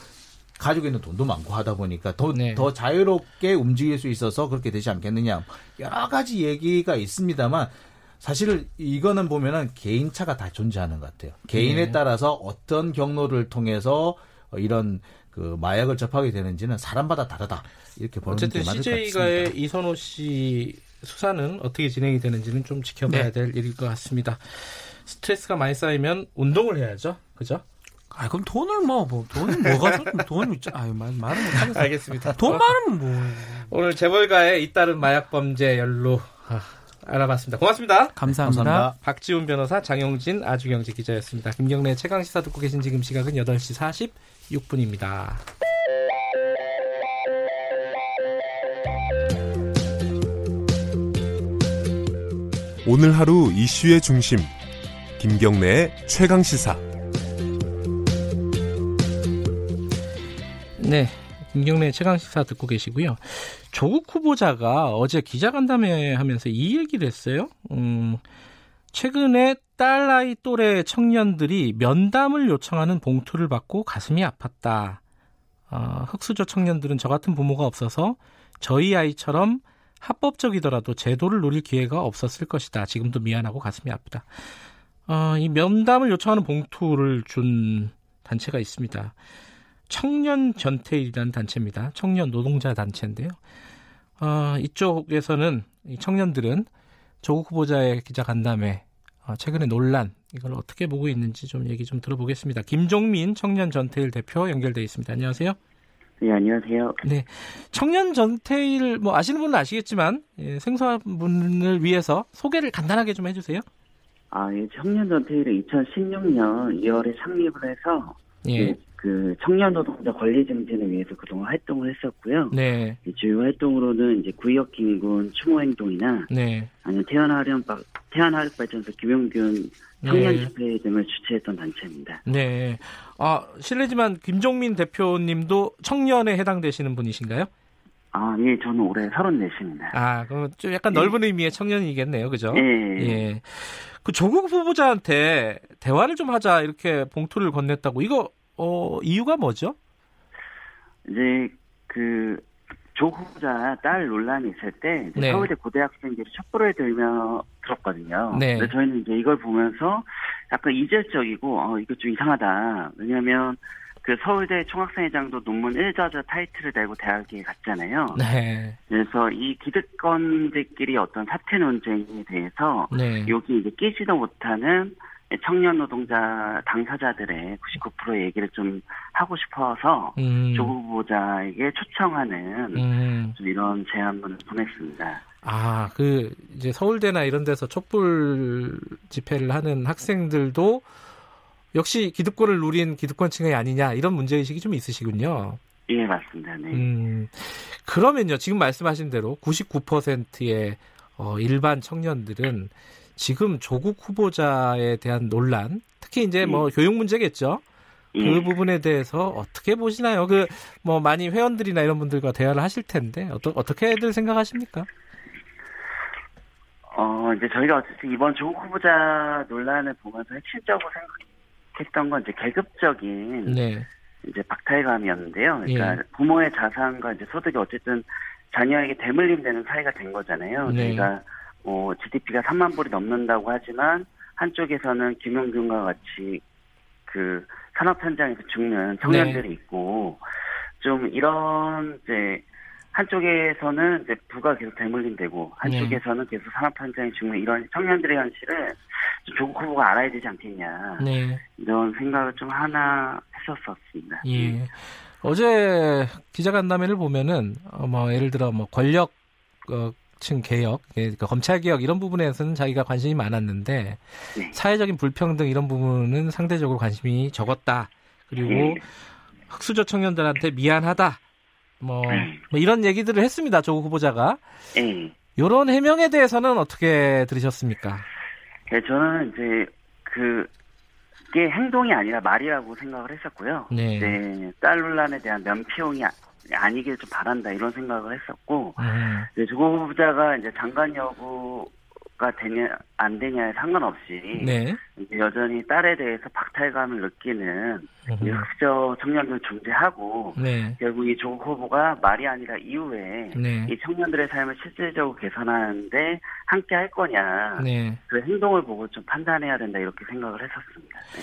가지고 있는 돈도 많고 하다 보니까 더, 네. 더 자유롭게 움직일 수 있어서 그렇게 되지 않겠느냐. 여러 가지 얘기가 있습니다만 사실 이거는 보면은 개인차가 다 존재하는 것 같아요. 개인에 네. 따라서 어떤 경로를 통해서 이런 그 마약을 접하게 되는지는 사람마다 다르다. 이렇게 보는 게 맞을. 어쨌든 CJ가의 이선호 씨 수사는 어떻게 진행이 되는지는 좀 지켜봐야 네. 될 일일 것 같습니다. 스트레스가 많이 쌓이면 운동을 해야죠. 그죠? 아, 그럼 돈을 뭐, 뭐 돈은 뭐가 돈 있죠? 아유, 말, 말은 못하겠어. 알겠습니다. 돈 많으면 뭐. 오늘 재벌가의 잇따른 마약 범죄 연루 아, 알아봤습니다. 고맙습니다. 감사합니다. 감사합니다. 박지훈 변호사, 장영진 아주경제 기자였습니다. 김경래 최강 시사 듣고 계신 지금 시각은 8시 46분입니다. 오늘 하루 이슈의 중심 김경래의 최강 시사. 네. 김경래 최강 시사 듣고 계시고요. 조국 후보자가 어제 기자간담회 하면서 이 얘기를 했어요. 음, 최근에 딸 아이 또래 청년들이 면담을 요청하는 봉투를 받고 가슴이 아팠다. 어, 흑수저 청년들은 저 같은 부모가 없어서 저희 아이처럼 합법적이더라도 제도를 누릴 기회가 없었을 것이다. 지금도 미안하고 가슴이 아프다. 어, 이 면담을 요청하는 봉투를 준 단체가 있습니다. 청년 전태일이라는 단체입니다. 청년 노동자 단체인데요. 어, 이쪽에서는 이 청년들은 조국 후보자의 기자 간담회 어, 최근의 논란 이걸 어떻게 보고 있는지 좀 얘기 좀 들어보겠습니다. 김종민 청년 전태일 대표 연결돼 있습니다. 안녕하세요. 네, 안녕하세요. 네. 청년 전태일, 뭐, 아시는 분은 아시겠지만, 예, 생소한 분을 위해서 소개를 간단하게 좀 해주세요. 아, 예, 청년 전태일은 2016년 2월에 창립을 해서, 예. 그, 그 청년 노동자 권리 증진을 위해서 그동안 활동을 했었고요. 네. 주요 활동으로는 이제 구역 긴군 추모 행동이나, 네. 아니면 태안하련 태안하력발전소 김용균 청년 네. 집회 등을 주최했던 단체입니다. 네. 아, 실례지만 김종민 대표님도 청년에 해당되시는 분이신가요? 아, 예, 저는 올해 34입니다. 아, 그럼 좀 약간 예. 넓은 의미의 청년이겠네요. 그죠? 예. 예. 그 조국 후보자한테 대화를 좀 하자 이렇게 봉투를 건넸다고 이거 어, 이유가 뭐죠? 이제 그 조후자 딸 논란이 있을 때 네. 서울대 고대학생들이 촛불을 들며 들었거든요. 네. 근데 저희는 이제 이걸 보면서 약간 이질적이고 어 이거 좀 이상하다. 왜냐하면 그 서울대 총학생회장도 논문 1저자 타이틀을 달고 대학에 갔잖아요. 네. 그래서 이 기득권들끼리 어떤 사퇴 논쟁에 대해서 네. 여기 이제 끼지도 못하는 청년 노동자 당사자들의 99%의 얘기를 좀 하고 싶어서 음. 조 후보자에게 초청하는 음. 좀 이런 제안문을 보냈습니다. 아, 그 이제 서울대나 이런 데서 촛불 집회를 하는 학생들도 역시 기득권을 누린 기득권층이 아니냐 이런 문제 의식이 좀 있으시군요. 예, 맞습니다. 네. 음, 그러면요, 지금 말씀하신 대로 99%의 어, 일반 청년들은 지금 조국 후보자에 대한 논란, 특히 이제 뭐 음. 교육 문제겠죠. 그 음. 부분에 대해서 어떻게 보시나요? 그 뭐 많이 회원들이나 이런 분들과 대화를 하실 텐데 어떠, 어떻게들 생각하십니까? 어 이제 저희가 어쨌든 이번 조국 후보자 논란을 보면서 핵심적으로 생각했던 건 이제 계급적인 네. 이제 박탈감이었는데요. 그러니까 예. 부모의 자산과 이제 소득이 어쨌든 자녀에게 대물림되는 사회가 된 거잖아요. 네. 저희가 뭐 GDP가 3만 불이 넘는다고 하지만 한쪽에서는 김용균과 같이 그 산업 현장에서 죽는 청년들이 네. 있고 좀 이런 이제 한쪽에서는 이제 부가 계속 대물림되고 한쪽에서는 네. 계속 산업 현장에 죽는 이런 청년들의 현실을 조국 후보가 알아야 되지 않겠냐 네. 이런 생각을 좀 하나 했었었습니다. 예. 어제 기자간담회를 보면은 어, 뭐 예를 들어 뭐 권력 어, 층 개혁, 그러니까 검찰 개혁 이런 부분에서는 자기가 관심이 많았는데 네. 사회적인 불평등 이런 부분은 상대적으로 관심이 적었다. 그리고 네. 흑수저 청년들한테 미안하다. 뭐, 네. 뭐 이런 얘기들을 했습니다. 조국 후보자가. 네. 이런 해명에 대해서는 어떻게 들으셨습니까? 네, 저는 이제 그 이게 행동이 아니라 말이라고 생각을 했었고요. 네. 네, 딸 논란에 대한 면피용이 아니길 좀 바란다 이런 생각을 했었고, 음. 네, 조국 후보자가 이제 장관 여부 가 되냐 안 되냐에 상관없이 네. 여전히 딸에 대해서 박탈감을 느끼는 이 흑저 청년들 존재하고 네. 결국 이 조국 후보가 말이 아니라 이후에 네. 이 청년들의 삶을 실질적으로 개선하는데 함께 할 거냐 네. 그 행동을 보고 좀 판단해야 된다 이렇게 생각을 했었습니다. 네.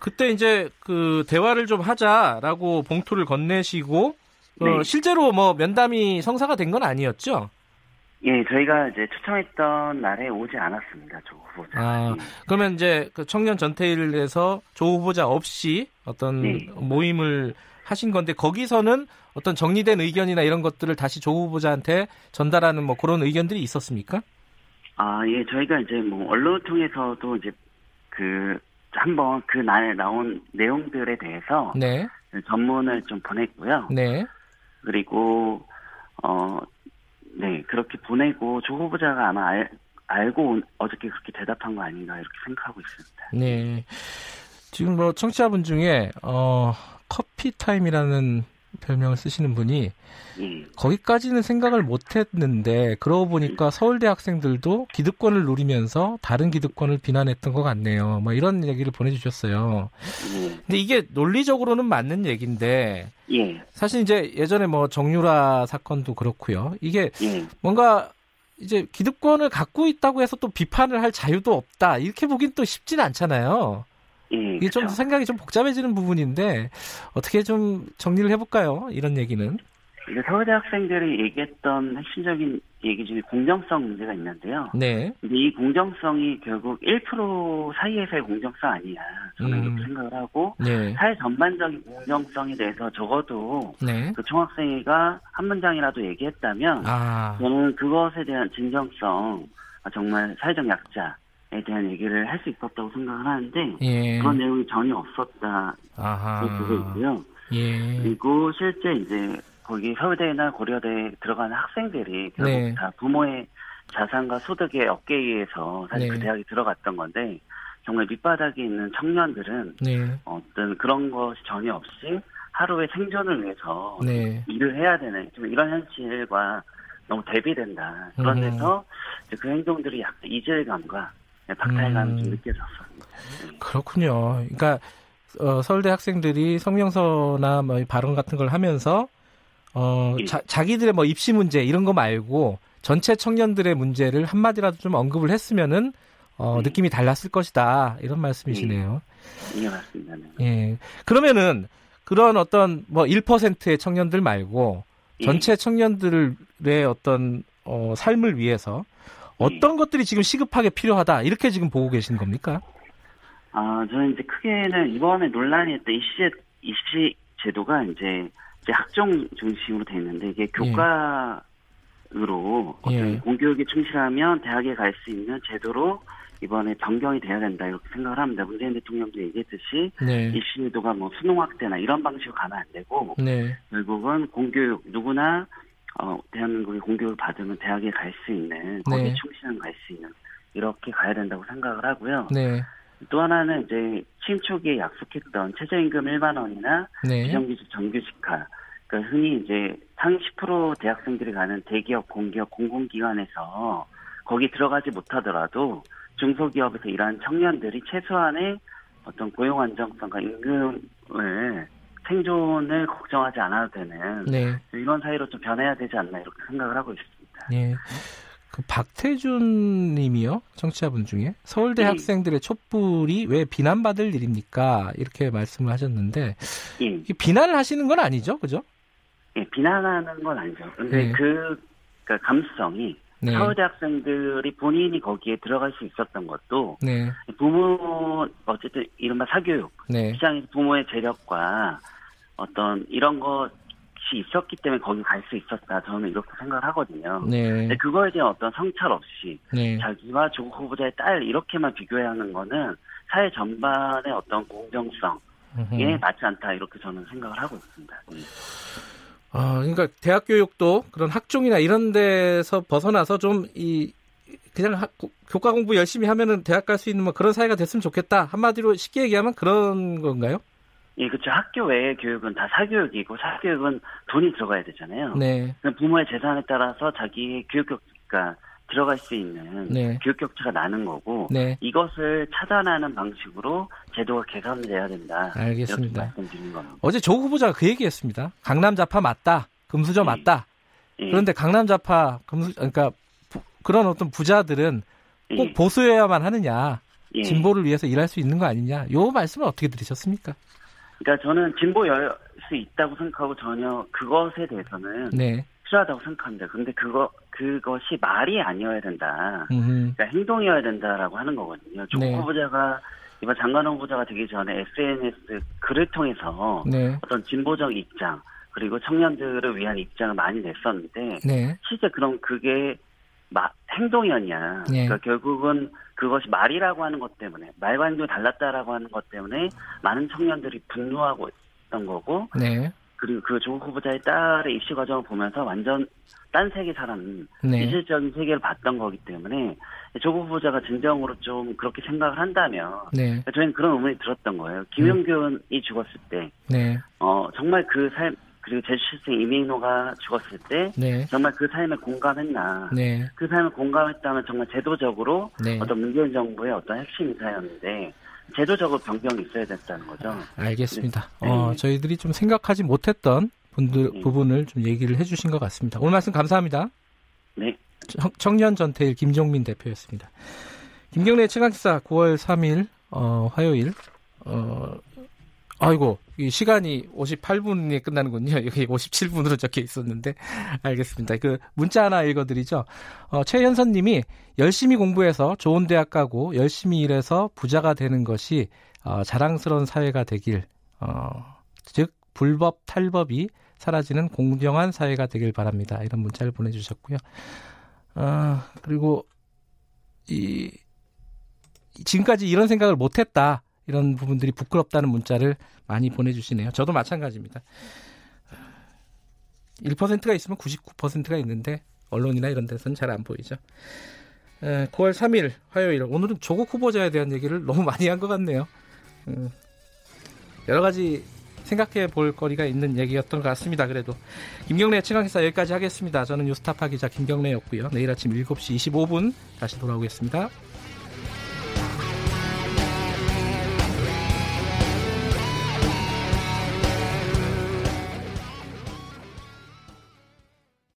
그때 이제 그 대화를 좀 하자라고 봉투를 건네시고 어, 네. 실제로 뭐 면담이 성사가 된 건 아니었죠? 예, 저희가 이제 초청했던 날에 오지 않았습니다, 조 후보자. 아, 그러면 이제 그 청년 전태일에서 조 후보자 없이 어떤 네. 모임을 하신 건데 거기서는 어떤 정리된 의견이나 이런 것들을 다시 조 후보자한테 전달하는 뭐 그런 의견들이 있었습니까? 아, 예, 저희가 이제 뭐 언론 통해서도 이제 그 한번 그 날에 나온 내용들에 대해서 네. 전문을 좀 보냈고요. 네. 그리고 어 네, 그렇게 보내고 조 후보자가 아마 알, 알고 어저께 그렇게 대답한 거 아닌가 이렇게 생각하고 있습니다. 네. 지금 뭐 청취자분 중에 어 커피 타임이라는 별명을 쓰시는 분이 예. 거기까지는 생각을 못했는데 그러고 보니까 예. 서울대 학생들도 기득권을 누리면서 다른 기득권을 비난했던 것 같네요. 뭐 이런 얘기를 보내주셨어요. 예. 근데 이게 논리적으로는 맞는 얘기인데 예. 사실 이제 예전에 뭐 정유라 사건도 그렇고요. 이게 예. 뭔가 이제 기득권을 갖고 있다고 해서 또 비판을 할 자유도 없다 이렇게 보긴 또 쉽진 않잖아요. 예, 이게 좀 생각이 좀 복잡해지는 부분인데 어떻게 좀 정리를 해볼까요? 이런 얘기는. 이제 서울대 학생들이 얘기했던 핵심적인 얘기 중에 공정성 문제가 있는데요. 네. 근데 이 공정성이 결국 1% 사이에서의 공정성 아니야. 저는 음. 그렇게 생각을 하고 네. 사회 전반적인 공정성에 대해서 적어도 네. 그 총학생회가 한 문장이라도 얘기했다면 아. 저는 그것에 대한 진정성 정말 사회적 약자 에 대한 얘기를 할 수 있었다고 생각을 하는데 예. 그런 내용이 전혀 없었다 그거 있고요. 예. 그리고 실제 이제 거기 서울대나 고려대 들어가는 학생들이 결국 네. 다 부모의 자산과 소득의 어깨에 의해서 사실 그 네. 그 대학에 들어갔던 건데 정말 밑바닥에 있는 청년들은 네. 어떤 그런 것이 전혀 없이 하루의 생존을 위해서 네. 일을 해야 되는 좀 이런 현실과 너무 대비된다. 그런 음. 데서 음. 그 행동들이 약간 이질감과 네, 박탈감이 음. 좀 느껴졌습니다. 네. 그렇군요. 그러니까 어, 서울대 학생들이 성명서나 뭐 발언 같은 걸 하면서 어, 예. 자, 자기들의 뭐 입시 문제 이런 거 말고 전체 청년들의 문제를 한마디라도 좀 언급을 했으면은 어, 네. 느낌이 달랐을 것이다 이런 말씀이시네요. 예, 예 맞습니다. 네. 예. 그러면은 그런 어떤 뭐 1%의 청년들 말고 예. 전체 청년들의 어떤 어, 삶을 위해서 어떤 것들이 지금 시급하게 필요하다 이렇게 지금 보고 계신 겁니까? 아 저는 이제 크게는 이번에 논란이 했던 입시 입시 제도가 이제 이제 학종 중심으로 돼 있는데 이게 교과로 예. 공교육에 충실하면 대학에 갈 수 있는 제도로 이번에 변경이 돼야 된다 이렇게 생각을 합니다. 문재인 대통령도 얘기했듯이 네. 입시 제도가 뭐 수능 확대나 이런 방식으로 가면 안 되고 네. 결국은 공교육 누구나 어, 대한민국이 공교육을 받으면 대학에 갈 수 있는 거기에 네. 충실한 갈 수 있는 이렇게 가야 된다고 생각을 하고요. 네. 또 하나는 이제 취임 초기에 약속했던 최저임금 1만 원이나 네. 비정규직 정규직화 그러니까 흔히 이제 상위 10% 대학생들이 가는 대기업, 공기업, 공공기관에서 거기 들어가지 못하더라도 중소기업에서 일하는 청년들이 최소한의 어떤 고용 안정성과 임금을 생존을 걱정하지 않아도 되는 네. 이런 사이로 좀 변해야 되지 않나 이렇게 생각을 하고 있습니다. 네. 그 박태준 님이요. 청취자분 중에 서울대 네. 학생들의 촛불이 왜 비난받을 일입니까? 이렇게 말씀을 하셨는데 네. 비난을 하시는 건 아니죠. 그죠? 예, 비난하는 건 아니죠. 근데 네. 그, 그 감수성이 네. 서울대 학생들이 본인이 거기에 들어갈 수 있었던 것도 네. 부모 어쨌든 이른바 사교육 네. 시장에서 부모의 재력과 어떤 이런 것이 있었기 때문에 거기 갈 수 있었다. 저는 이렇게 생각을 하거든요. 네. 근데 그거에 대한 어떤 성찰 없이 네. 자기와 조국 후보자의 딸 이렇게만 비교하는 거는 사회 전반의 어떤 공정성에 맞지 않다. 이렇게 저는 생각을 하고 있습니다. 네. 아, 그러니까 대학 교육도 그런 학종이나 이런 데서 벗어나서 좀 이 그냥 하, 교과 공부 열심히 하면은 대학 갈 수 있는 뭐 그런 사회가 됐으면 좋겠다. 한마디로 쉽게 얘기하면 그런 건가요? 예, 그렇죠. 학교 외의 교육은 다 사교육이고 사교육은 돈이 들어가야 되잖아요. 네. 부모의 재산에 따라서 자기 교육 그러니까 들어갈 수 있는 네. 교육 격차가 나는 거고 네. 이것을 차단하는 방식으로 제도가 개선돼야 된다. 알겠습니다. 말씀드린 겁니다. 어제 조 후보자가 그 얘기했습니다. 강남 좌파 맞다, 금수저 예. 맞다. 예. 그런데 강남 좌파 금수 그러니까 부, 그런 어떤 부자들은 꼭 예. 보수여야만 하느냐, 예. 진보를 위해서 일할 수 있는 거 아니냐. 요 말씀을 어떻게 들으셨습니까? 그러니까 저는 진보여수 있다고 생각하고 전혀 그것에 대해서는 네. 필요하다고 생각합니다. 근데 그거 그것이 말이 아니어야 된다. 그러니까 행동이어야 된다라고 하는 거거든요. 조 네. 후보자가 이번 장관 후보자가 되기 전에 SNS 글을 통해서 네. 어떤 진보적 입장 그리고 청년들을 위한 입장을 많이 냈었는데 네. 실제 그럼 그게 마, 행동이었냐? 네. 그러니까 결국은 그것이 말이라고 하는 것 때문에 말과 행동이 달랐다라고 하는 것 때문에 많은 청년들이 분노하고 있던 거고 네. 그리고 그조 후보자의 딸의 입시 과정을 보면서 완전 딴 세계 사람, 네. 이질적인 세계를 봤던 거기 때문에 조 후보자가 진정으로 좀 그렇게 생각을 한다면 네. 저희는 그런 의문이 들었던 거예요. 김용균이 음. 죽었을 때, 네. 어 정말 그 삶, 그리고 제주시생 이민호가 죽었을 때 네. 정말 그 삶에 공감했나? 네. 그 삶에 공감했다면 정말 제도적으로 네. 어떤 문재인 정부의 어떤 핵심 인사였는데 제도적으로 변경이 있어야 됐다는 거죠. 알겠습니다. 네. 어, 저희들이 좀 생각하지 못했던 분들 네. 부분을 좀 얘기를 해주신 것 같습니다. 오늘 말씀 감사합니다. 네. 청년 전태일 김종민 대표였습니다. 김경래 최강기사 9월 3일 어, 화요일 어, 아이고, 이 시간이 58분에 끝나는군요. 여기 57분으로 적혀 있었는데. 알겠습니다. 그 문자 하나 읽어드리죠. 어, 최현선 님이 열심히 공부해서 좋은 대학 가고 열심히 일해서 부자가 되는 것이 어, 자랑스러운 사회가 되길, 어, 즉, 불법 탈법이 사라지는 공정한 사회가 되길 바랍니다. 이런 문자를 보내주셨고요. 어, 그리고 이, 지금까지 이런 생각을 못했다. 이런 부분들이 부끄럽다는 문자를 많이 보내주시네요. 저도 마찬가지입니다. 1%가 있으면 99%가 있는데 언론이나 이런 데서는 잘 안 보이죠. 9월 3일 화요일 오늘은 조국 후보자에 대한 얘기를 너무 많이 한 것 같네요. 음, 여러 가지 생각해 볼 거리가 있는 얘기였던 것 같습니다. 그래도 김경래 최강기사 여기까지 하겠습니다. 저는 뉴스타파 기자 김경래였고요. 내일 아침 7시 25분 다시 돌아오겠습니다.